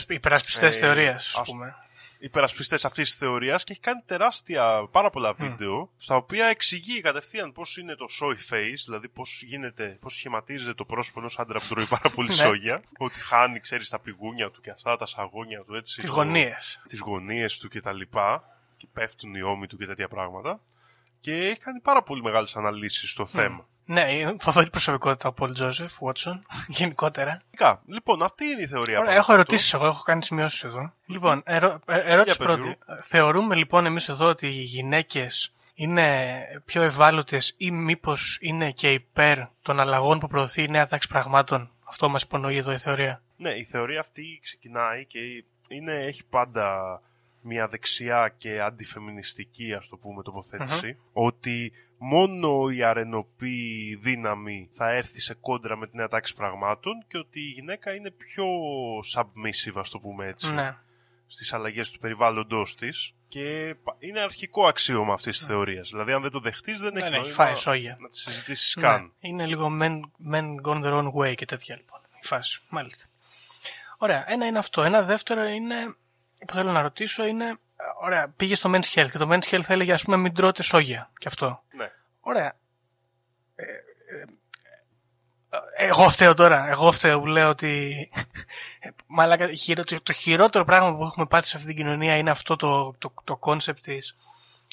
Speaker 2: Υπερασπιστές
Speaker 3: Ε,
Speaker 2: θεωρίας, ας
Speaker 3: ας-
Speaker 2: πούμε.
Speaker 3: Υπερασπιστές αυτής της θεωρίας και έχει κάνει τεράστια, πάρα πολλά βίντεο, στα οποία εξηγεί κατευθείαν πώς είναι το soy face, δηλαδή πώς γίνεται, πώς σχηματίζεται το πρόσωπο ενός άντρα που τρώει πάρα <laughs> πολύ
Speaker 2: Ναι.
Speaker 3: σόγια, ότι χάνει, ξέρεις, τα πηγούνια του και αυτά, τα σαγόνια του, έτσι.
Speaker 2: Τις
Speaker 3: το-
Speaker 2: γωνίες.
Speaker 3: τις γωνίες του και τα λοιπά και πέφτουν οι ώμοι του και τέτοια πράγματα και έχει κάνει πάρα πολύ μεγάλες αναλύσεις στο θέμα.
Speaker 2: Ναι, είναι φοβερή προσωπικότητα ο Πολ Τζόσεφ Βότσον, γενικότερα.
Speaker 3: Γενικά, Λοιπόν, αυτή είναι η θεωρία.
Speaker 2: Ωραία,
Speaker 3: πάνω
Speaker 2: έχω
Speaker 3: σε αυτό.
Speaker 2: ερωτήσεις εγώ, έχω κάνει σημειώσεις εδώ. Λοιπόν, ερω- ε, ερώτηση
Speaker 3: Για πες,
Speaker 2: πρώτη. Θεωρούμε λοιπόν εμείς εδώ ότι οι γυναίκες είναι πιο ευάλωτες ή μήπως είναι και υπέρ των αλλαγών που προωθεί η νέα τάξη πραγμάτων; Αυτό μας υπονοεί εδώ η θεωρία.
Speaker 3: Ναι, η θεωρία αυτή ξεκινάει και είναι, έχει πάντα μια δεξιά και αντιφεμινιστική, ας το πούμε, τοποθέτηση, ότι μόνο η αρενοπή δύναμη θα έρθει σε κόντρα με την νέα τάξη πραγμάτων και ότι η γυναίκα είναι πιο submissive, ας το πούμε έτσι.
Speaker 2: Ναι.
Speaker 3: στις αλλαγές του περιβάλλοντος της και πα- είναι αρχικό αξίωμα αυτής της θεωρίας. Δηλαδή αν δεν το δεχτείς δεν έχει
Speaker 2: Δεν έχει
Speaker 3: νόημα
Speaker 2: φάει σόγια.
Speaker 3: να τη συζητήσεις
Speaker 2: Ναι.
Speaker 3: καν.
Speaker 2: Είναι λίγο men, men gone their own way και τέτοια λοιπόν. Η φάση. Μάλιστα. Ωραία. Ένα είναι αυτό. Ένα δεύτερο είναι που θέλω να ρωτήσω είναι. ε, Ωραία, πήγε στο Men's Health και το Men's Health έλεγε ας πούμε μην τρώτε σόγια. Και αυτό.
Speaker 3: Ναι.
Speaker 2: Ωραία. Ε, ε, ε, εγώ φταίω τώρα. Εγώ φταίω που λέω ότι. Μαλάκα, χειρο- το χειρότερο πράγμα που έχουμε πάθει σε αυτή την κοινωνία είναι αυτό το, το, το concept της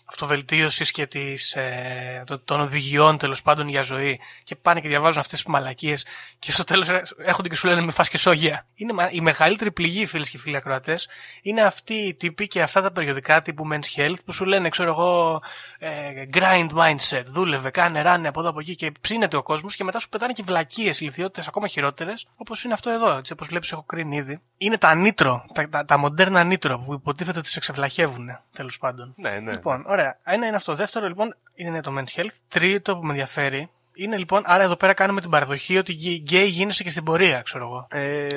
Speaker 2: αυτοβελτίωσης και της, ε, το- των οδηγιών τέλος πάντων για ζωή και πάνε και διαβάζουν αυτές τις μαλακίες και στο τέλος έρχονται και σου λένε με φας και σόγια. Είναι μα- η μεγαλύτερη πληγή, φίλες και φίλοι ακροατές, είναι αυτοί οι τύποι και αυτά τα περιοδικά τύπου Men's Health που σου λένε, ξέρω εγώ, ε, grind mindset, δούλευε, κάνε, ράνε από εδώ από εκεί και ψήνεται ο κόσμος και μετά σου πετάνε και βλακίες, ηλικιότητες ακόμα χειρότερες, όπως είναι αυτό εδώ. Έτσι, όπως βλέπεις, έχω κρίνει ήδη. Είναι τα νήτρο, τα, τα, τα μοντέρνα νήτρο που υποτίθεται ότι σε εξευλαχεύουν, τέλος πάντων.
Speaker 3: Ναι, ναι.
Speaker 2: Λοιπόν, ωραία. Ένα είναι αυτό. Δεύτερο, λοιπόν, είναι το men's health. Τρίτο που με ενδιαφέρει είναι λοιπόν, άρα εδώ πέρα κάνουμε την παραδοχή ότι γκέι γίνεσαι και στην πορεία, ξέρω εγώ.
Speaker 3: Ε,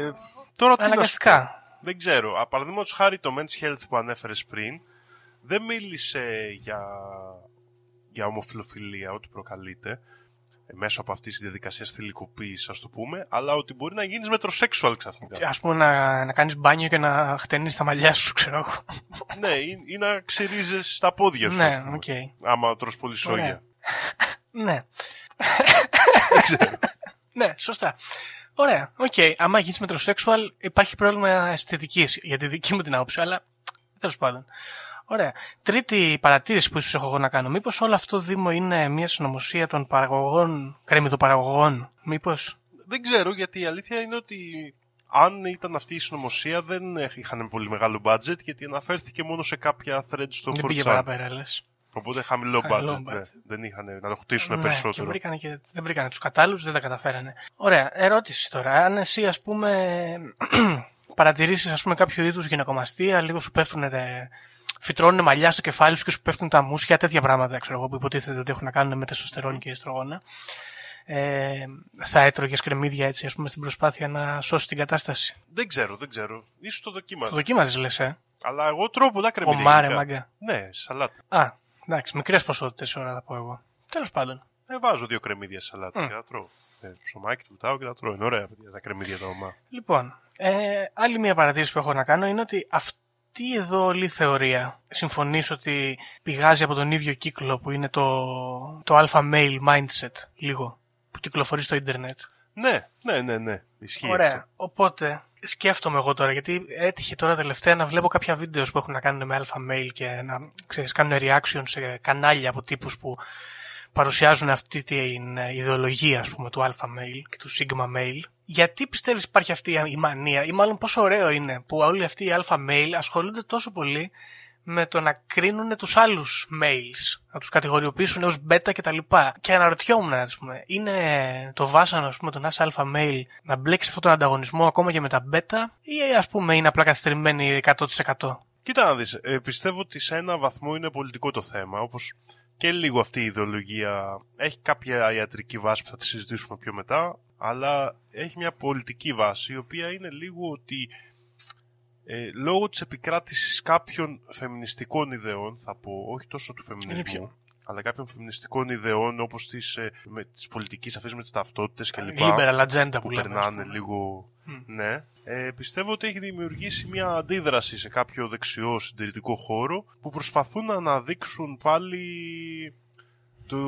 Speaker 3: τώρα τι να σου
Speaker 2: Αναγκαστικά.
Speaker 3: πω. Δεν ξέρω. Παραδείγματος χάρη το Men's Health που ανέφερες πριν δεν μίλησε για, για ομοφυλοφιλία, ότι προκαλείται ε, μέσω από αυτής της διαδικασίας θηλυκοποίησης, ας το πούμε, αλλά ότι μπορεί να γίνεις μετροσέξουαλ ξαφνικά.
Speaker 2: Α πούμε να, να κάνεις μπάνιο και να χτενίζεις τα μαλλιά σου, ξέρω εγώ. <laughs>
Speaker 3: ναι, ή, ή να ξυρίζεις τα πόδια σου.
Speaker 2: Ναι,
Speaker 3: ας πούμε,
Speaker 2: οκ.
Speaker 3: Άμα τρως πολύ σόγια.
Speaker 2: Ωραία. <laughs> ναι. <laughs> ναι, σωστά. Ωραία, οκ. Okay. Άμα γίνεις μετροσέξουαλ, υπάρχει πρόβλημα αισθητικής για τη δική μου την άποψη, αλλά τέλος πάντων. Ωραία. Τρίτη παρατήρηση που ίσως έχω εγώ να κάνω. Μήπως όλο αυτό Δήμο είναι μια συνωμοσία των παραγωγών, κρεμμυδοπαραγωγών; Μήπως;
Speaker 3: Δεν ξέρω γιατί η αλήθεια είναι ότι αν ήταν αυτή η συνωμοσία δεν είχαν πολύ μεγάλο budget γιατί αναφέρθηκε μόνο σε κάποια threads στο
Speaker 2: Δεν πήγε
Speaker 3: 4chan.
Speaker 2: παραπέρα, λες.
Speaker 3: Οπότε χαμηλό
Speaker 2: Χαμηλό
Speaker 3: budget, ναι.
Speaker 2: budget.
Speaker 3: Δεν είχαν να το χτίσουν
Speaker 2: Και
Speaker 3: περισσότερο.
Speaker 2: βρήκανε και, δεν βρήκανε τους κατάλληλους, δεν τα καταφέρανε. Ωραία, ερώτηση τώρα. Αν εσύ, ας πούμε, <clears throat> παρατηρήσεις ας πούμε, κάποιο είδους γυναικομαστία, λίγο σου πέφτουν. Ε, φυτρώνουν μαλλιά στο κεφάλι σου και σου πέφτουν τα μουσια, τέτοια πράγματα, ξέρω εγώ, που υποτίθεται ότι έχουν να κάνουν με τεστοστερόνη και εστρογόνα. ε, θα έτρωγε κρεμμύδια έτσι, ας πούμε, στην προσπάθεια να σώσεις την κατάσταση.
Speaker 3: Δεν ξέρω, δεν ξέρω. Ίσως το δοκίμαζα.
Speaker 2: Το δοκίμαζες, λες, ε;
Speaker 3: Αλλά εγώ τρώω πολλά κρεμμύδια.
Speaker 2: Ομάρε,
Speaker 3: γενικά.
Speaker 2: μάγκα.
Speaker 3: Ναι, σαλάτα.
Speaker 2: Α, εντάξει, μικρές ποσότητες ώρα θα πω εγώ. Τέλος πάντων.
Speaker 3: Ε, βάζω δύο κρεμμύδια σε σαλάτα
Speaker 2: Μμ.
Speaker 3: και τα τρώω. Ε, ψωμάκι του βουτάω και τα τρώω. Είναι ωραία παιδιά, τα κρεμμύδια τα ομά.
Speaker 2: Λοιπόν, ε, άλλη μια παρατήρηση που έχω να κάνω είναι ότι αυτή εδώ όλη η θεωρία, συμφωνείς ότι πηγάζει από τον ίδιο κύκλο που είναι το, το alpha male mindset, λίγο, που κυκλοφορεί στο ίντερνετ;
Speaker 3: Ναι, ναι, ναι, ναι. Ισχύει
Speaker 2: Ωραία.
Speaker 3: αυτό.
Speaker 2: Οπότε, σκέφτομαι εγώ τώρα, γιατί έτυχε τώρα τελευταία να βλέπω κάποια βίντεος που έχουν να κάνουν με alpha male και να ξέρεις, κάνουν reaction σε κανάλια από τύπους που παρουσιάζουν αυτή την ε, ιδεολογία, ας πούμε, του alpha male και του sigma male. Γιατί πιστεύεις υπάρχει αυτή η μανία, ή μάλλον πόσο ωραίο είναι που όλοι αυτοί οι alpha male ασχολούνται τόσο πολύ με το να κρίνουν τους άλλους males, να τους κατηγοριοποιήσουν ως beta κτλ. Και αναρωτιόμουν, ας πούμε, είναι το βάσανο, ας πούμε, το να είσαι alpha male να μπλέξει αυτόν τον ανταγωνισμό ακόμα και με τα beta ή ας πούμε είναι απλά καθυστερημένη 100%.
Speaker 3: Κοίτα να δεις, ε, πιστεύω ότι σε ένα βαθμό είναι πολιτικό το θέμα, όπως και λίγο αυτή η ιδεολογία. Έχει κάποια ιατρική βάση που θα τη συζητήσουμε πιο μετά, αλλά έχει μια πολιτική βάση, η οποία είναι λίγο ότι ε, λόγω της επικράτησης κάποιων φεμινιστικών ιδεών, θα πω, όχι τόσο του φεμινισμού,
Speaker 2: ποιο;
Speaker 3: Αλλά κάποιων φεμινιστικών ιδεών όπως της, ε, με, της πολιτικής αυτής με τις ταυτότητες κλπ
Speaker 2: Liberal agenda που,
Speaker 3: που
Speaker 2: λέμε. ας
Speaker 3: περνάνε
Speaker 2: πούμε.
Speaker 3: λίγο.
Speaker 2: Μμ.
Speaker 3: Ναι. Ε, πιστεύω ότι έχει δημιουργήσει μια αντίδραση σε κάποιο δεξιό συντηρητικό χώρο που προσπαθούν να αναδείξουν πάλι το,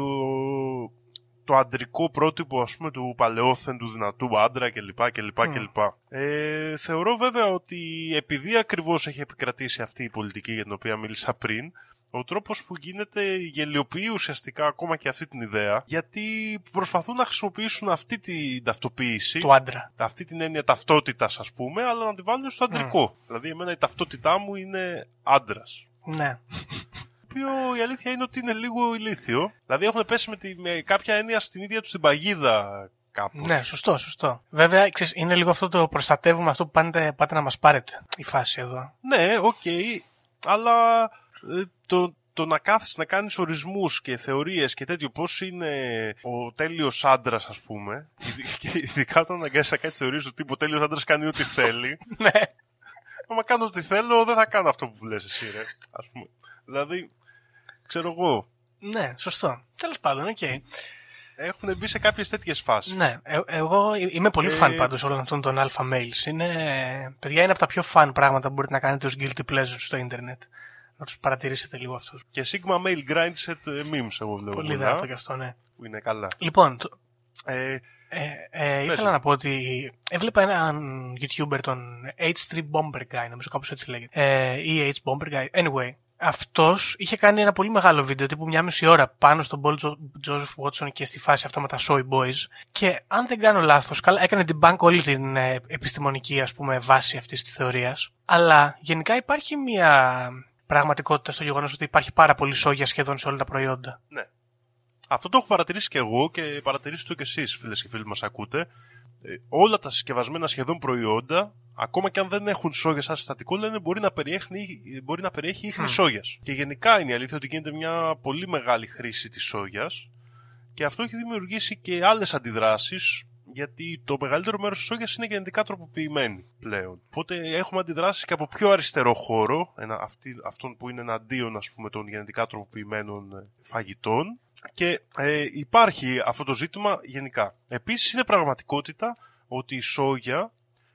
Speaker 3: το αντρικό πρότυπο ας πούμε του παλαιόθεν, του δυνατού άντρα κλπ. κλπ,
Speaker 2: Μμ.
Speaker 3: κλπ. Ε, θεωρώ βέβαια ότι επειδή ακριβώς έχει επικρατήσει αυτή η πολιτική για την οποία μίλησα πριν ο τρόπος που γίνεται γελιοποιεί ουσιαστικά ακόμα και αυτή την ιδέα γιατί προσπαθούν να χρησιμοποιήσουν αυτή την ταυτοποίηση
Speaker 2: Του άντρα.
Speaker 3: αυτή την έννοια ταυτότητας, ας πούμε, αλλά να τη βάλουν στο αντρικό. Δηλαδή, εμένα η ταυτότητά μου είναι άντρας.
Speaker 2: Ναι.
Speaker 3: Το οποίο η αλήθεια είναι ότι είναι λίγο ηλίθιο. Δηλαδή, έχουν πέσει με, τη, με κάποια έννοια στην ίδια τους την παγίδα κάπως.
Speaker 2: Ναι, σωστό, σωστό. Βέβαια, ξέρεις, είναι λίγο αυτό το προστατεύουμε αυτό που πάτε, πάτε να μας πάρετε η φάση εδώ.
Speaker 3: Ναι, οκ, αλλά ε, το, το να κάθεσαι να κάνεις ορισμούς και θεωρίες και τέτοιο πώς είναι ο τέλειος άντρας, ας πούμε ειδι- και ειδικά όταν αναγκάζεσαι να κάνεις θεωρίες του τύπου ο τέλειος άντρας κάνει ό,τι θέλει <laughs>
Speaker 2: Ναι.
Speaker 3: άμα κάνω ό,τι θέλω δεν θα κάνω αυτό που λες εσύ ρε ας πούμε. δηλαδή ξέρω εγώ
Speaker 2: Ναι, σωστό. Τέλος πάντων, οκ.
Speaker 3: έχουν μπει σε κάποιες τέτοιες φάσεις
Speaker 2: Ναι, ε- εγώ είμαι πολύ
Speaker 3: Ε,
Speaker 2: φαν πάντως όλων αυτών των alpha males. Είναι, παιδιά, είναι από τα πιο fun πράγματα που μπορείτε να κάνετε ως guilty pleasures στο ίντερνετ. Να τους παρατηρήσετε λίγο αυτούς.
Speaker 3: και Sigma Male Grindset ε, memes εγώ βλέπω
Speaker 2: Πολύ
Speaker 3: πολλά,
Speaker 2: δυνατό κι αυτό, ναι.
Speaker 3: που είναι καλά
Speaker 2: Λοιπόν, το-
Speaker 3: ε,
Speaker 2: ε, ε, ήθελα
Speaker 3: μου.
Speaker 2: να πω ότι έβλεπα έναν YouTuber, τον H3 Bomber Guy, νομίζω κάπως έτσι λέγεται. Ε, ή H Bomber Guy. Anyway, αυτός είχε κάνει ένα πολύ μεγάλο βίντεο, τύπου μια μισή ώρα, πάνω στον Paul Jo- Joseph Watson και στη φάση αυτό με τα Soy Boys. Και αν δεν κάνω λάθος, καλά, έκανε την bank όλη την ε, επιστημονική, ας πούμε, βάση αυτής της θεωρίας. Αλλά γενικά υπάρχει μια πραγματικότητα στο γεγονός ότι υπάρχει πάρα πολύ σόγια σχεδόν σε όλα τα προϊόντα.
Speaker 3: Ναι. Αυτό το έχω παρατηρήσει και εγώ και παρατηρήσεις το και εσείς φίλες και φίλοι μας ακούτε. Ε, όλα τα συσκευασμένα σχεδόν προϊόντα, ακόμα και αν δεν έχουν σόγια σαν συστατικό, λένε μπορεί να περιέχει, μπορεί να περιέχει ίχνη σόγιας. Και γενικά είναι η αλήθεια ότι γίνεται μια πολύ μεγάλη χρήση της σόγιας και αυτό έχει δημιουργήσει και άλλες αντιδράσεις γιατί το μεγαλύτερο μέρος της σόγιας είναι γενετικά τροποποιημένη πλέον. Οπότε έχουμε αντιδράσεις και από πιο αριστερό χώρο, ένα, αυτή, αυτόν που είναι εναντίον ας πούμε, των γενετικά τροποποιημένων ε, φαγητών και ε, υπάρχει αυτό το ζήτημα γενικά. Επίσης είναι πραγματικότητα ότι η σόγια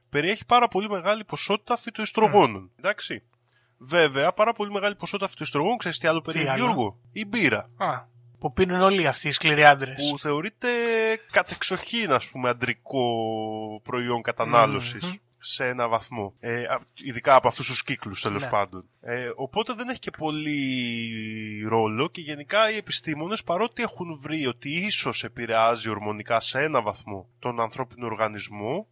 Speaker 3: περιέχει πάρα πολύ μεγάλη ποσότητα φυτοϊστρογόνων. Εντάξει. Βέβαια, πάρα πολύ μεγάλη ποσότητα φυτοϊστρογόνων, ξέρεις τι άλλο περιέχει,
Speaker 2: άλλο;
Speaker 3: Γιώργο; Η μπύρα.
Speaker 2: Α, που πίνουν όλοι αυτοί οι σκληροί άντρες.
Speaker 3: Που θεωρείται κατεξοχήν, ας πούμε, αντρικό προϊόν κατανάλωσης
Speaker 2: Μμμ.
Speaker 3: σε ένα βαθμό. Ε, α- ειδικά από αυτούς τους κύκλους, τέλος
Speaker 2: Ναι.
Speaker 3: πάντων. Ε, οπότε δεν έχει και πολύ ρόλο και γενικά οι επιστήμονες παρότι έχουν βρει ότι ίσως επηρεάζει ορμονικά σε ένα βαθμό τον ανθρώπινο οργανισμό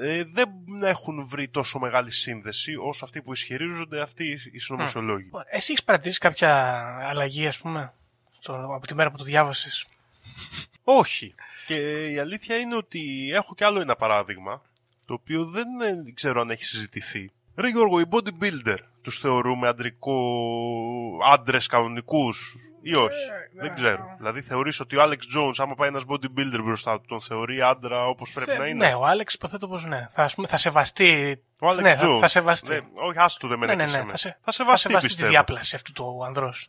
Speaker 3: ε, δεν έχουν βρει τόσο μεγάλη σύνδεση όσο αυτοί που ισχυρίζονται αυτοί οι συνωμοσιολόγοι.
Speaker 2: Εσύ έχεις παρατηρήσει κάποια αλλαγή, ας πούμε, στο, από τη μέρα που το διάβασες.
Speaker 3: Όχι. Και η αλήθεια είναι ότι έχω κι άλλο ένα παράδειγμα, το οποίο δεν ε, ξέρω αν έχει συζητηθεί. Ρε Γιώργο, οι bodybuilder, τους θεωρούμε αντρικό άντρες κανονικούς ή όχι;
Speaker 2: Ε,
Speaker 3: δεν
Speaker 2: ε,
Speaker 3: ξέρω. Δηλαδή θεωρείς ότι ο Άλεξ Jones, άμα πάει ένας bodybuilder μπροστά του, τον θεωρεί άντρα όπως πρέπει
Speaker 2: Θε-
Speaker 3: να είναι;
Speaker 2: Ναι, ο Άλεξ υποθέτω πως ναι. Θα, ας πούμε, θα σεβαστεί.
Speaker 3: Ο Άλεξ
Speaker 2: ναι, θα-
Speaker 3: Jones.
Speaker 2: θα σεβαστεί.
Speaker 3: Ναι, όχι, άστο δεν με
Speaker 2: ναι, ναι,
Speaker 3: έκοψε
Speaker 2: ναι,
Speaker 3: με.
Speaker 2: θα, σε,
Speaker 3: θα
Speaker 2: θα
Speaker 3: σεβαστεί,
Speaker 2: σεβαστεί τη
Speaker 3: πιστεύω.
Speaker 2: διάπλαση αυτού του ανδρός.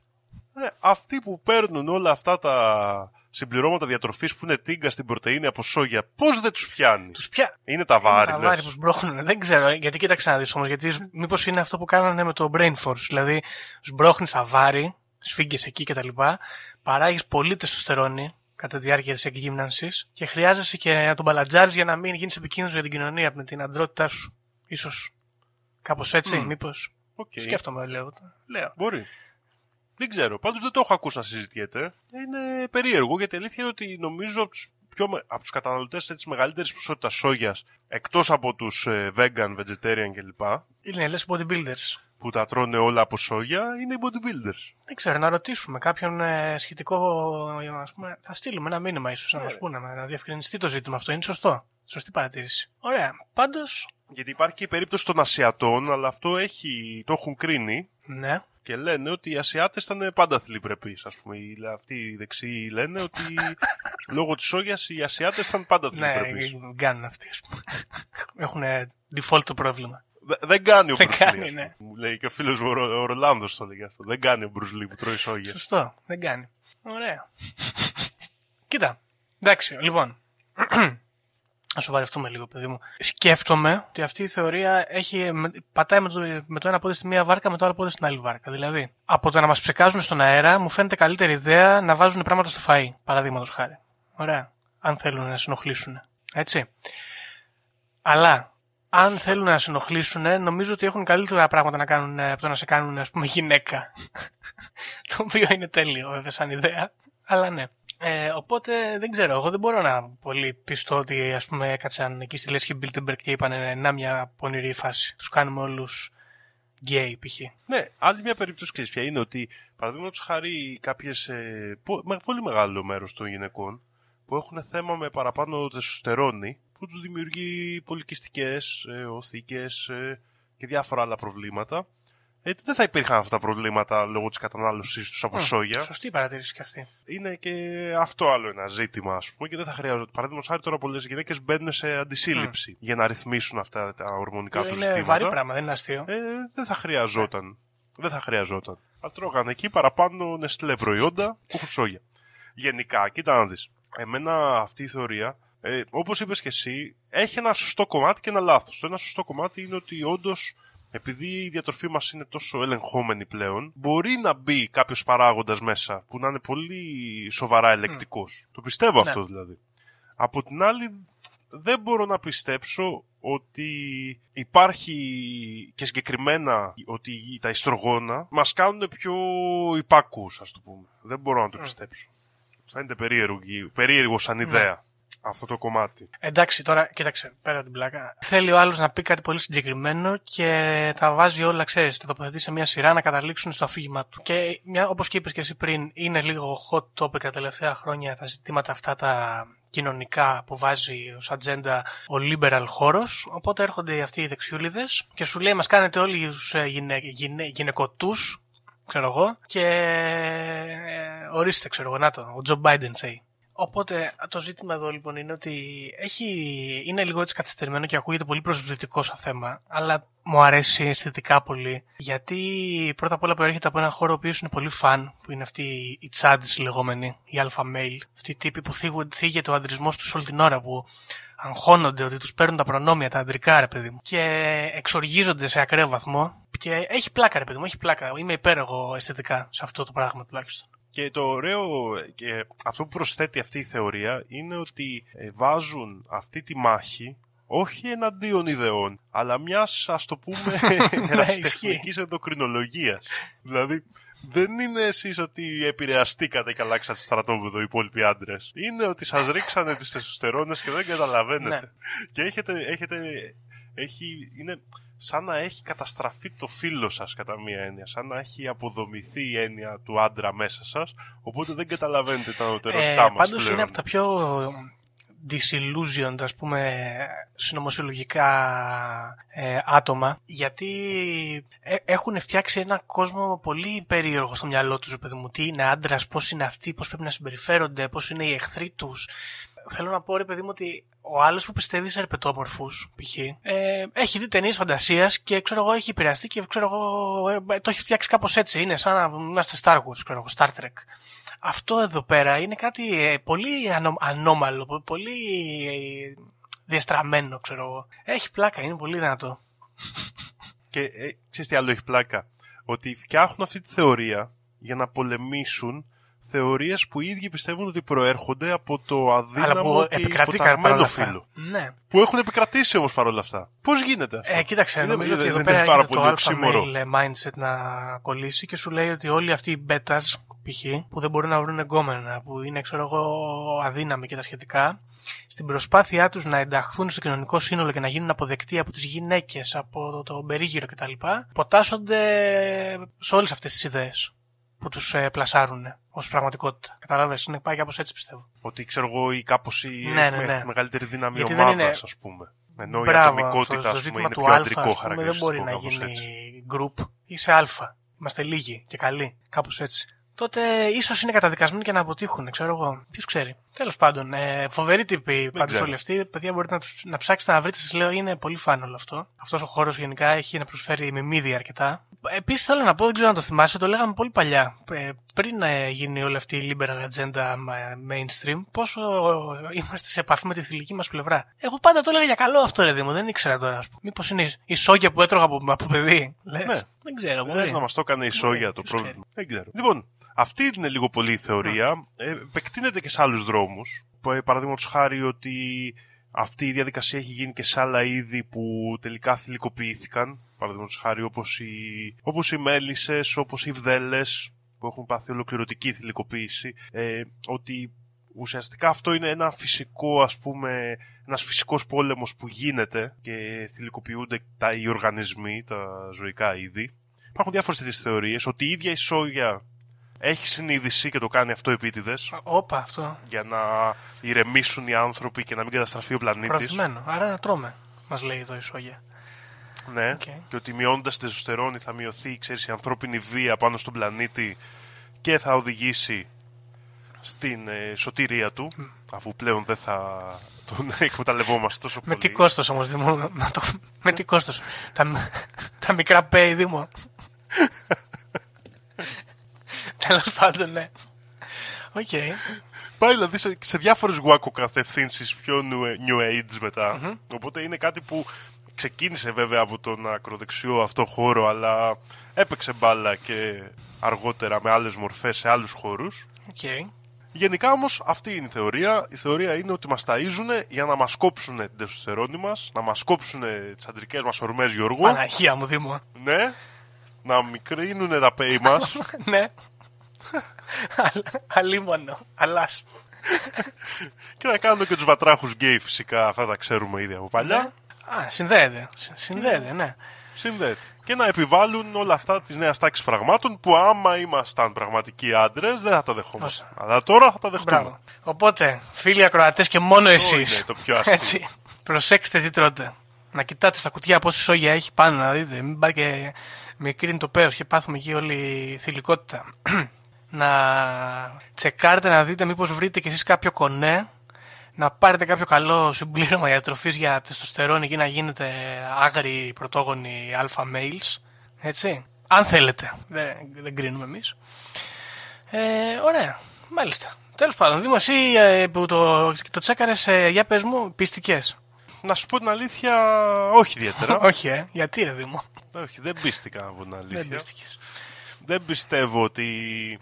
Speaker 3: Ε, αυτοί που παίρνουν όλα αυτά τα συμπληρώματα διατροφής που είναι τίγκα στην πρωτεΐνη από σόγια, πώς δεν τους πιάνει;
Speaker 2: Τους πια...
Speaker 3: Είναι τα βάρη,
Speaker 2: τα
Speaker 3: λες.
Speaker 2: βάρη που σμπρώχνουν. Δεν ξέρω, γιατί κοίταξε να δεις όμως, γιατί σ- μήπως είναι αυτό που κάνανε με το Brain Force. Δηλαδή, σμπρώχνεις τα βάρη, σφίγγες εκεί κτλ. Παράγεις πολύ τεστοστερόνη κατά τη διάρκεια της εκγύμνανσης και χρειάζεσαι και να τον μπαλατζάρεις για να μην γίνεις επικίνδυνος για την κοινωνία με την αντρότητά σου. Ίσως κάπως έτσι,
Speaker 3: Μμ.
Speaker 2: μήπως.
Speaker 3: Οκ.
Speaker 2: Σκέφτομαι, λέω. λέω.
Speaker 3: Μπορεί. Δεν ξέρω. Πάντως δεν το έχω ακούσει να συζητιέται. Είναι περίεργο γιατί η αλήθεια είναι ότι νομίζω από τους, πιο, με- από τους καταναλωτές της μεγαλύτερης ποσότητας σόγιας εκτός από τους ε, vegan, vegetarian κλπ.
Speaker 2: Είναι λες bodybuilders.
Speaker 3: που τα τρώνε όλα από σόγια είναι οι bodybuilders.
Speaker 2: Δεν ξέρω, να ρωτήσουμε κάποιον ε, σχετικό. ε, Ας πούμε, θα στείλουμε ένα μήνυμα ίσως να
Speaker 3: Ναι.
Speaker 2: μας πούνε, να διευκρινιστεί το ζήτημα αυτό. Είναι σωστό. Σωστή παρατήρηση. Ωραία. Πάντω,
Speaker 3: Γιατί υπάρχει και η περίπτωση των Ασιατών, αλλά αυτό έχει, το έχουν κρίνει
Speaker 2: ναι.
Speaker 3: Και λένε ότι οι Ασιάτες ήταν πάντα θηλυπρεπείς. Ας πούμε, Οι- αυτοί οι δεξιοί λένε ότι <laughs> λόγω της σόγιας οι Ασιάτες ήταν πάντα
Speaker 2: Ναι,
Speaker 3: θηλυπρεπείς.
Speaker 2: κάνουν αυτοί, ας πούμε. <laughs> Έχουν default το πρόβλημα.
Speaker 3: Δε- Δεν κάνει ο
Speaker 2: Δεν
Speaker 3: Bruce Lee,
Speaker 2: κάνει,
Speaker 3: ας πούμε.
Speaker 2: ναι.
Speaker 3: Μου λέει και ο φίλος μου ο Ρο- ο Ρολάνδος το λέγει αυτό. Δεν κάνει ο Bruce Lee που τρώει σόγια.
Speaker 2: Σωστό. Δεν κάνει. Ωραία. <laughs> Κοίτα. Εντάξει, λοιπόν. <clears throat> Να σοβαρευτούμε λίγο, παιδί μου. Σκέφτομαι ότι αυτή η θεωρία έχει, με- πατάει με το, με το ένα πόδι στη μία βάρκα, με το άλλο πόδι στην άλλη βάρκα. Δηλαδή, από το να μας ψεκάζουν στον αέρα, μου φαίνεται καλύτερη ιδέα να βάζουν πράγματα στο φαΐ, παραδείγματος χάρη. Ωραία. Αν θέλουν να συνοχλήσουν. Έτσι. Αλλά, αν θέλουν να σε ενοχλήσουν, νομίζω ότι έχουν καλύτερα πράγματα να κάνουν ε, από το να σε κάνουν, ας πούμε, γυναίκα. <laughs> το οποίο είναι τέλειο, βέβαια, σαν ιδέα. Αλλά ναι. Ε, οπότε δεν ξέρω, εγώ δεν μπορώ να πολυπειστώ ότι ας πούμε έκατσαν εκεί στη Λέσχη Μπίλντερμπεργκ και είπαν να μια πονηρή φάση. Τους κάνουμε όλους γκέι π.χ.
Speaker 3: Ναι, άλλη μια περίπτωση ξέρεις ποια είναι ότι παραδείγματος χάρη κάποιες, ε, πο- με- πολύ μεγάλο μέρος των γυναικών που έχουν θέμα με παραπάνω τεστοστερόνη που τους δημιουργεί πολυκυστικές, ε, ωοθήκες ε, και διάφορα άλλα προβλήματα. Ε, δεν θα υπήρχαν αυτά τα προβλήματα λόγω της κατανάλωσης τους από σόγια.
Speaker 2: Σωστή παρατήρηση και αυτή.
Speaker 3: Είναι και αυτό άλλο ένα ζήτημα, ας πούμε, και δεν θα χρειάζεται. Παραδείγματος χάρη τώρα πολλέ γυναίκες μπαίνουν σε αντισύλληψη για να ρυθμίσουν αυτά τα ορμονικά τους
Speaker 2: είναι
Speaker 3: ζητήματα.
Speaker 2: βαρύ πράγμα, δεν είναι αστείο.
Speaker 3: Ε, δεν θα χρειαζόταν. Δεν θα χρειαζόταν. Θα τρώγανε εκεί παραπάνω νεστλέ προϊόντα που έχουν σόγια. Γενικά, κοίτα να δεις. Εμένα αυτή η θεωρία, ε, όπως είπες και εσύ, έχει ένα σωστό κομμάτι και ένα λάθος. Το ένα σωστό κομμάτι είναι ότι όντως, επειδή η διατροφή μας είναι τόσο ελεγχόμενη πλέον, μπορεί να μπει κάποιος παράγοντας μέσα που να είναι πολύ σοβαρά ελεκτικός. Το πιστεύω αυτό δηλαδή. Από την άλλη, δεν μπορώ να πιστέψω ότι υπάρχει και συγκεκριμένα ότι τα ιστρογόνα μας κάνουν πιο υπάκους, ας το πούμε. Δεν μπορώ να το πιστέψω. Φαίνεται περίεργο, περίεργος σαν ιδέα αυτό το κομμάτι.
Speaker 2: Εντάξει, τώρα κοίταξε, πέρα από την πλάκα. Θέλει ο άλλος να πει κάτι πολύ συγκεκριμένο και τα βάζει όλα, ξέρεις, τα τοποθετεί σε μια σειρά να καταλήξουν στο αφήγημά του. Και όπως και είπες και εσύ πριν, είναι λίγο hot topic τα τελευταία χρόνια τα ζητήματα αυτά τα κοινωνικά που βάζει ως ατζέντα ο liberal χώρος. Οπότε έρχονται αυτοί οι δεξιούλιδες και σου λέει: Μας κάνετε όλοι τους γυναι, γυναι, γυναικοτού, ξέρω εγώ, και ε, ορίστε, ξέρω εγώ, να το, ο Τζο Μπάιντεν θέλει. Οπότε το ζήτημα εδώ λοιπόν είναι ότι έχει, είναι λίγο έτσι καθυστερημένο και ακούγεται πολύ προσβλητικό σαν θέμα, αλλά μου αρέσει αισθητικά πολύ. Γιατί πρώτα απ' όλα προέρχεται από έναν χώρο ο οποίος είναι πολύ φαν, που είναι αυτοί οι τσάντς λεγόμενοι, οι alpha male. Αυτοί οι τύποι που θίγουν- θίγεται ο αντρισμός τους όλη την ώρα, που αγχώνονται ότι τους παίρνουν τα προνόμια, τα αντρικά ρε παιδί μου, και εξοργίζονται σε ακραίο βαθμό. Και έχει πλάκα ρε παιδί μου, έχει πλάκα. Είμαι υπέρ εγώ αισθητικά σε αυτό το πράγμα τουλάχιστον.
Speaker 3: Και το ωραίο και αυτό που προσθέτει αυτή η θεωρία είναι ότι ε, βάζουν αυτή τη μάχη όχι εναντίον ιδεών, αλλά μιας ας το πούμε <laughs> ερασιτεχνικής ενδοκρινολογίας. δηλαδή δεν είναι εσείς ότι επηρεαστήκατε και αλλάξατε στρατόπεδο οι υπόλοιποι άντρες. Είναι ότι σας ρίξανε τις τεσοστερόνες και δεν καταλαβαίνετε.
Speaker 2: Ναι.
Speaker 3: Και έχετε, έχετε, έχει, είναι σαν να έχει καταστραφεί το φίλο σας κατά μία έννοια. Σαν να έχει αποδομηθεί η έννοια του άντρα μέσα σας. Οπότε δεν καταλαβαίνετε τα
Speaker 2: Ε,
Speaker 3: ανωτερότητά μας
Speaker 2: πάντως
Speaker 3: πλέον.
Speaker 2: είναι από τα πιο disillusioned, ας πούμε, συνωμοσιολογικά ε, άτομα, γιατί ε, έχουν φτιάξει ένα κόσμο πολύ περίεργο στο μυαλό τους, παιδί μου. Τι είναι άντρας, πώς είναι αυτοί, πώς πρέπει να συμπεριφέρονται, πώς είναι οι εχθροί τους. Θέλω να πω, ρε παιδί μου, ότι ο άλλος που πιστεύει σε ερπετόμορφου, π.χ., ε, έχει δει ταινίες φαντασίας και ξέρω εγώ έχει επηρεαστεί και ξέρω εγώ ε, το έχει φτιάξει κάπως έτσι. Είναι σαν να είμαστε Star Wars, ξέρω εγώ, Star Trek. Αυτό εδώ πέρα είναι κάτι ε, πολύ ανώ, ανώμαλο, πολύ ε, διαστραμμένο, ξέρω εγώ. Έχει πλάκα, είναι πολύ δυνατό.
Speaker 3: Και ε, ξέρεις τι άλλο έχει πλάκα; Ότι φτιάχνουν αυτή τη θεωρία για να πολεμήσουν θεωρίες που οι ίδιοι πιστεύουν ότι προέρχονται από το
Speaker 2: Αλλά
Speaker 3: αδύναμο
Speaker 2: που
Speaker 3: και
Speaker 2: επικρατεί
Speaker 3: υποταγμένο
Speaker 2: παρόλα αυτά.
Speaker 3: φύλλο.
Speaker 2: Ναι.
Speaker 3: Που έχουν επικρατήσει όμως παρόλα αυτά. Πώς γίνεται αυτό;
Speaker 2: Ε, κοίταξε,
Speaker 3: Είναι-
Speaker 2: νομίζω ότι
Speaker 3: δεν-
Speaker 2: εδώ
Speaker 3: δεν
Speaker 2: πέρα
Speaker 3: είναι πάρα
Speaker 2: είναι το
Speaker 3: πολύ
Speaker 2: alpha
Speaker 3: οξύμορο.
Speaker 2: male mindset να κολλήσει και σου λέει ότι όλοι αυτοί οι μπέτας, π.χ., που δεν μπορούν να βρουν εγκόμενα, που είναι, ξέρω εγώ, αδύναμοι και τα σχετικά, στην προσπάθειά τους να ενταχθούν στο κοινωνικό σύνολο και να γίνουν αποδεκτοί από τις γυναίκες, από το, το περίγυρο κτλ., ποτάσσονται σε όλες αυτές τις ιδέες που τους ε, πλασάρουν ως πραγματικότητα. Καταλάβες, είναι πάει κάπως έτσι πιστεύω.
Speaker 3: Ότι ξέρω εγώ ή κάπως η
Speaker 2: Ναι, ναι, ναι.
Speaker 3: μεγαλύτερη δύναμη
Speaker 2: Γιατί δεν
Speaker 3: ομάδας,
Speaker 2: είναι-
Speaker 3: ας πούμε. Ενώ η
Speaker 2: Μπράβο,
Speaker 3: ατομικότητα
Speaker 2: το,
Speaker 3: ας
Speaker 2: το
Speaker 3: πούμε,
Speaker 2: ζήτημα
Speaker 3: είναι
Speaker 2: του
Speaker 3: πιο
Speaker 2: Α,
Speaker 3: αντρικό
Speaker 2: ας πούμε, δεν
Speaker 3: χαρακτηριστικό.
Speaker 2: μπορεί να
Speaker 3: κάπως
Speaker 2: γίνει
Speaker 3: έτσι.
Speaker 2: group. Είσαι Α. Είμαστε λίγοι και καλοί. Κάπως έτσι. Τότε ίσως είναι καταδικασμένοι και να αποτύχουν, ξέρω εγώ. Ποιος ξέρει. Τέλος πάντων, ε, φοβερή τύπη πάντως
Speaker 3: ξέρω.
Speaker 2: όλοι αυτοί. Παιδιά, μπορείτε να, τους, να ψάξετε να βρείτε. Σας λέω, είναι πολύ φαν όλο αυτό. Αυτός ο χώρος γενικά έχει να προσφέρει μιμίδια αρκετά. Επίσης θέλω να πω, δεν ξέρω αν το θυμάσαι, το λέγαμε πολύ παλιά. Ε, πριν ε, γίνει όλη αυτή η liberal agenda ε, mainstream, πόσο είμαστε σε επαφή με τη θηλυκή μας πλευρά. Εγώ πάντα το έλεγα για καλό αυτό, ρε Δήμο, δεν ήξερα τώρα. Μήπως είναι η σόγια που έτρωγα από, από παιδί. Λες.
Speaker 3: Ναι.
Speaker 2: Δεν ξέρω.
Speaker 3: Δεν
Speaker 2: μπορεί.
Speaker 3: να μας το έκανε η Σόγια το
Speaker 2: ποιος
Speaker 3: πρόβλημα. Δεν ξέρω. Λοιπόν, αυτή είναι λίγο πολύ η θεωρία. Ε, επεκτείνεται και σε άλλους δρόμους. Παραδείγματος χάρη ότι αυτή η διαδικασία έχει γίνει και σε άλλα είδη που τελικά θηλυκοποιήθηκαν. Παραδείγματος χάρη όπως οι, όπως οι μέλισσες, όπως οι βδέλες που έχουν πάθει ολοκληρωτική θηλυκοποίηση. Ε, ότι ουσιαστικά αυτό είναι ένα φυσικό, ας πούμε, ένας φυσικός πόλεμος που γίνεται και θηλυκοποιούνται τα, οι οργανισμοί, τα ζωικά είδη. Υπάρχουν διάφορες τέτοιες θεωρίες ότι η ίδια η σόγια έχει συνείδηση και το κάνει αυτό επίτηδες
Speaker 2: Όπα, αυτό.
Speaker 3: για να ηρεμήσουν οι άνθρωποι και να μην καταστραφεί ο πλανήτης.
Speaker 2: Προωθημένο. Άρα να τρώμε, μας λέει εδώ η Σόγια.
Speaker 3: Ναι,
Speaker 2: Οκ.
Speaker 3: και ότι μειώνοντας τη τεστοστερόνη θα μειωθεί ξέρεις, η ανθρώπινη βία πάνω στον πλανήτη και θα οδηγήσει στην ε, σωτηρία του, αφού πλέον δεν θα τον <laughs> εκμεταλλευόμαστε τόσο
Speaker 2: Με
Speaker 3: πολύ.
Speaker 2: τι κόστος όμως, Δήμο. να το- Με τι κόστος. τα, τα μικρά πέη, Δήμο. <laughs> Τέλος πάντων, ναι. Οκ.
Speaker 3: Πάει δηλαδή σε, σε διάφορες wacko κατευθύνσεις πιο new, new age μετα Οπότε είναι κάτι που ξεκίνησε βέβαια από τον ακροδεξιό αυτό χώρο, αλλά έπαιξε μπάλα και αργότερα με άλλες μορφές σε άλλους χώρους.
Speaker 2: Οκ.
Speaker 3: Γενικά όμως αυτή είναι η θεωρία. Η θεωρία είναι ότι μας ταΐζουν για να μας κόψουν την τεστοστερόνη μας, να μας κόψουν τις αντρικές μας ορμές Γιώργο.
Speaker 2: Παναγία μου, Δήμο.
Speaker 3: Ναι, να μικρύνουν τα πέη μας <laughs>
Speaker 2: ναι. <laughs> Αλ- Αλίμονο. Alas. <laughs>
Speaker 3: και να κάνουν και τους βατράχους γκέι φυσικά. Αυτά τα ξέρουμε ήδη από παλιά.
Speaker 2: Α, συνδέεται. Συ- Συνδέεται, ναι.
Speaker 3: Συνδέεται. Και να επιβάλλουν όλα αυτά τη νέα τάξη πραγμάτων που άμα ήμασταν πραγματικοί άντρες δεν θα τα δεχόμασταν. Αλλά τώρα θα τα δεχτούμε.
Speaker 2: Μπράβο. Οπότε, φίλοι ακροατές και μόνο εσείς.
Speaker 3: είναι το πιο αστείο.
Speaker 2: Έτσι. Προσέξτε τι τρώτε. Να κοιτάτε στα κουτιά πόση σόγια έχει πάνω να δείτε. Μην πάει και μικρύνει το πέος και πάθουμε εκεί όλη η θηλυκότητα. <clears throat> να τσεκάρετε να δείτε μήπως βρείτε κι εσείς κάποιο κονέ να πάρετε κάποιο καλό συμπλήρωμα διατροφής για τεστοστερόνη και να γίνετε άγριοι πρωτόγονοι αλφα males. Έτσι. Αν θέλετε. Δεν, δεν κρίνουμε εμείς. Ε, ωραία. Μάλιστα. Τέλος πάντων, Δήμος, εσύ ε, που το, το τσέκαρες, ε, για πες μου, πιστικές.
Speaker 3: Να σου πω την αλήθεια, όχι ιδιαίτερα. <laughs>
Speaker 2: Όχι, ε. Γιατί, ρε Δήμο;
Speaker 3: όχι, δεν πίστηκα από την αλήθεια.
Speaker 2: Δεν πίστηκες.
Speaker 3: Δεν πιστεύω ότι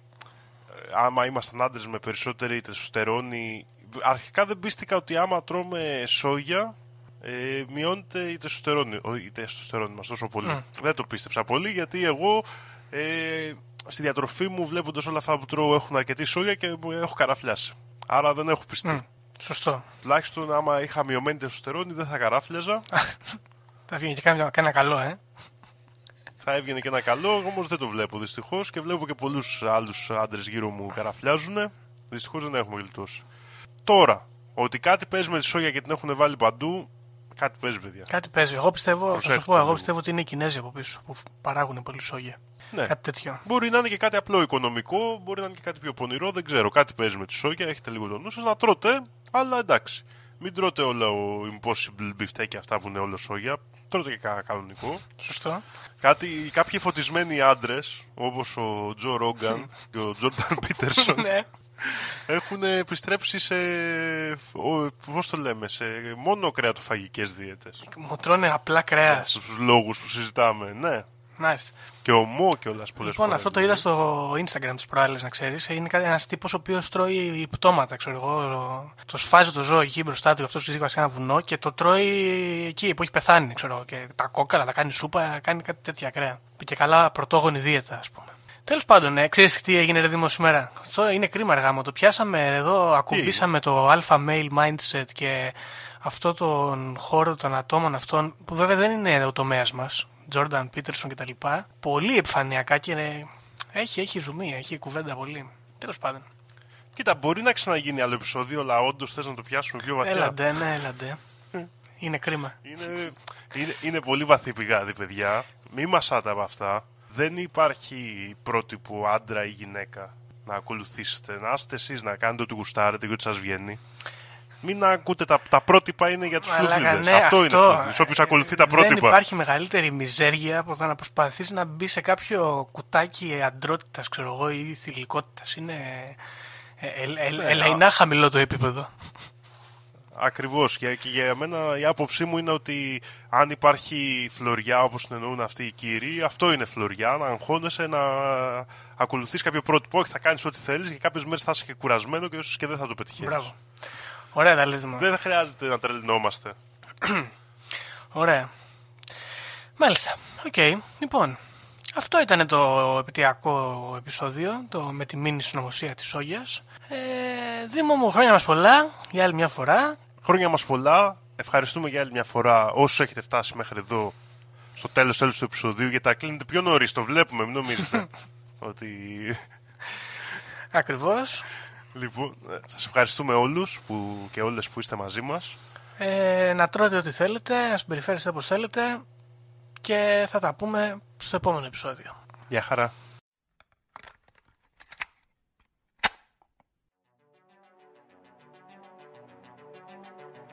Speaker 3: ε, άμα ήμασταν άντρες με περισσότερη τεστοστερόνη. Αρχικά δεν πίστηκα ότι άμα τρώμε σόγια ε, μειώνεται η τεστοστερόνη, ο- η τεστοστερόνη μας τόσο πολύ. Δεν το πίστεψα πολύ γιατί εγώ ε, στη διατροφή μου βλέποντας όλα αυτά που τρώω έχουν αρκετή σόγια και μου έχω καραφλιάσει. Άρα δεν έχω πιστεί.
Speaker 2: Σωστό.
Speaker 3: Τουλάχιστον άμα είχα μειωμένη τεστοστερόνη δεν θα καράφλιαζα. <laughs>
Speaker 2: Θα βγει και κάνει, κάνει ένα καλό, ε.
Speaker 3: θα έβγαινε και ένα καλό, όμως δεν το βλέπω δυστυχώς και βλέπω και πολλούς άλλους άντρες γύρω μου καραφλιάζουν. Δυστυχώς δεν έχουμε γλιτώσει. Τώρα, Ότι κάτι παίζει με τη σόγια και την έχουν βάλει παντού, κάτι παίζει, παιδιά.
Speaker 2: Κάτι παίζει. Εγώ πιστεύω, θα σου
Speaker 3: Προσέχτε
Speaker 2: πω, εγώ
Speaker 3: λίγο.
Speaker 2: πιστεύω ότι είναι οι Κινέζοι από πίσω που παράγουν πολύ σόγια.
Speaker 3: Ναι.
Speaker 2: Κάτι τέτοιο.
Speaker 3: Μπορεί να είναι και κάτι απλό οικονομικό, μπορεί να είναι και κάτι πιο πονηρό, δεν ξέρω. Κάτι παίζει με τη σόγια, έχετε λίγο το νου σας να τρώτε, αλλά εντάξει. Μην τρώτε όλα ο impossible beefsteak και αυτά που είναι όλο σόγια. Τρώτε και κανένα κανονικό.
Speaker 2: Σωστό.
Speaker 3: Κάτι, κάποιοι φωτισμένοι άντρες, όπως ο Τζο Ρόγκαν και ο Τζόρνταν <laughs> Πίτερσον,
Speaker 2: ναι.
Speaker 3: Έχουν επιστρέψει σε. Πώς το λέμε, σε μόνο κρεατοφαγικές δίαιτες.
Speaker 2: Μου τρώνε απλά κρέας.
Speaker 3: Στου λόγους που συζητάμε, ναι.
Speaker 2: Μάλιστα.
Speaker 3: Και ομό κιόλα πολλές
Speaker 2: Λοιπόν,
Speaker 3: φορές.
Speaker 2: αυτό το είδα στο Instagram τη προάλλες, να ξέρεις. Είναι ένας τύπος ο οποίος τρώει πτώματα, ξέρω εγώ. Το σφάζει το ζώο εκεί μπροστά του, αυτός που βασικά ένα βουνό και το τρώει εκεί που έχει πεθάνει, ξέρω εγώ. Και τα κόκκαλα, τα κάνει σούπα, κάνει κάτι τέτοια κρέα. Και καλά πρωτόγονη δίαιτα, ας πούμε. Τέλος πάντων, ε, ξέρεις τι έγινε ρε Δήμο σήμερα; Αυτό είναι κρίμα, αργά Το πιάσαμε εδώ, ακουμπήσαμε το alpha male mindset και αυτό τον χώρο των ατόμων αυτών, που βέβαια δεν είναι ο τομέας μας, Jordan Peterson κτλ. Πολύ επιφανειακά και είναι... έχει, έχει ζουμί, έχει κουβέντα πολύ. Τέλος πάντων.
Speaker 3: Κοίτα, μπορεί να ξαναγίνει άλλο επεισόδιο, αλλά όντως θες να το πιάσουμε πιο βαθιά;
Speaker 2: Έλαντε, ναι, έλαντε. είναι κρίμα.
Speaker 3: Είναι, είναι, είναι πολύ βαθύ πηγάδι, παιδιά. Μη μασάτε από αυτά. Δεν υπάρχει πρότυπο άντρα ή γυναίκα να ακολουθήσετε. Να είστε εσεί να κάνετε ό,τι γουστάρετε και ό,τι σα βγαίνει. Μην ακούτε τα, τα πρότυπα είναι για του
Speaker 2: Μαλάκα,
Speaker 3: φλούφλιδες.
Speaker 2: ναι,
Speaker 3: αυτό, είναι φλούφλιδες. Όποιο ακολουθεί τα πρότυπα.
Speaker 2: Δεν υπάρχει μεγαλύτερη μιζέρια από το να προσπαθεί να μπει σε κάποιο κουτάκι αντρότητα, ξέρω εγώ, ή θηλυκότητα. Είναι. Ε, ε, ε,
Speaker 3: Ναι,
Speaker 2: ελεηνά χαμηλό το επίπεδο.
Speaker 3: Ακριβώς. Και, και για μένα η άποψή μου είναι ότι αν υπάρχει φλωριά όπως την εννοούν αυτοί οι κύριοι, αυτό είναι φλωριά. Να αγχώνεσαι να ακολουθείς κάποιο πρότυπο. Όχι, θα κάνεις ό,τι θέλεις και κάποιες μέρες θα είσαι και κουρασμένος και ίσως και δεν θα το πετυχαίνεις.
Speaker 2: Μπράβο. Ωραία τα λες, Δημήτρη.
Speaker 3: Δεν χρειάζεται να τρελαινόμαστε. <clears throat>
Speaker 2: Ωραία. Μάλιστα. Οκ. Λοιπόν, αυτό ήταν το επετειακό επεισόδιο, το με τη μίνι συνωμοσία της Σόγιας. Ε, Δήμο μου, χρόνια μας πολλά, για άλλη μια φορά.
Speaker 3: Χρόνια μας πολλά. Ευχαριστούμε για άλλη μια φορά όσους έχετε φτάσει μέχρι εδώ στο τέλος τέλος του επεισοδίου γιατί τα κλείνετε πιο νωρίς. Το βλέπουμε, μην νομίζετε. <laughs> ότι.
Speaker 2: Ακριβώς.
Speaker 3: Λοιπόν, σας ευχαριστούμε όλους που, και όλες που είστε μαζί μας.
Speaker 2: Ε, να τρώτε ό,τι θέλετε, να συμπεριφέρεστε όπως θέλετε και θα τα πούμε στο επόμενο επεισόδιο.
Speaker 3: Γεια χαρά.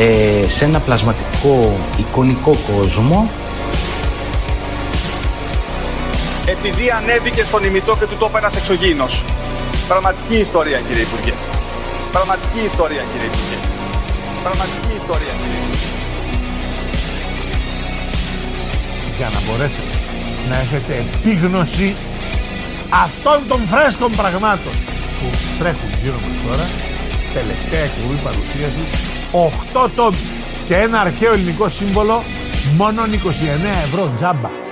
Speaker 4: ε, σε ένα πλασματικό εικονικό κόσμο
Speaker 5: Επειδή ανέβηκε στον ημιτό και του το είπε ένας εξωγήινος. Πραγματική ιστορία κύριε Υπουργέ. Πραγματική ιστορία κύριε Υπουργέ. Πραγματική ιστορία κύριε Υπουργέ.
Speaker 1: για να μπορέσετε να έχετε επίγνωση αυτών των φρέσκων πραγμάτων που τρέχουν γύρω μας τώρα τελευταία εκπομπή παρουσίασης 8 τόμοι και ένα αρχαίο ελληνικό σύμβολο μόνο 29 ευρώ τζάμπα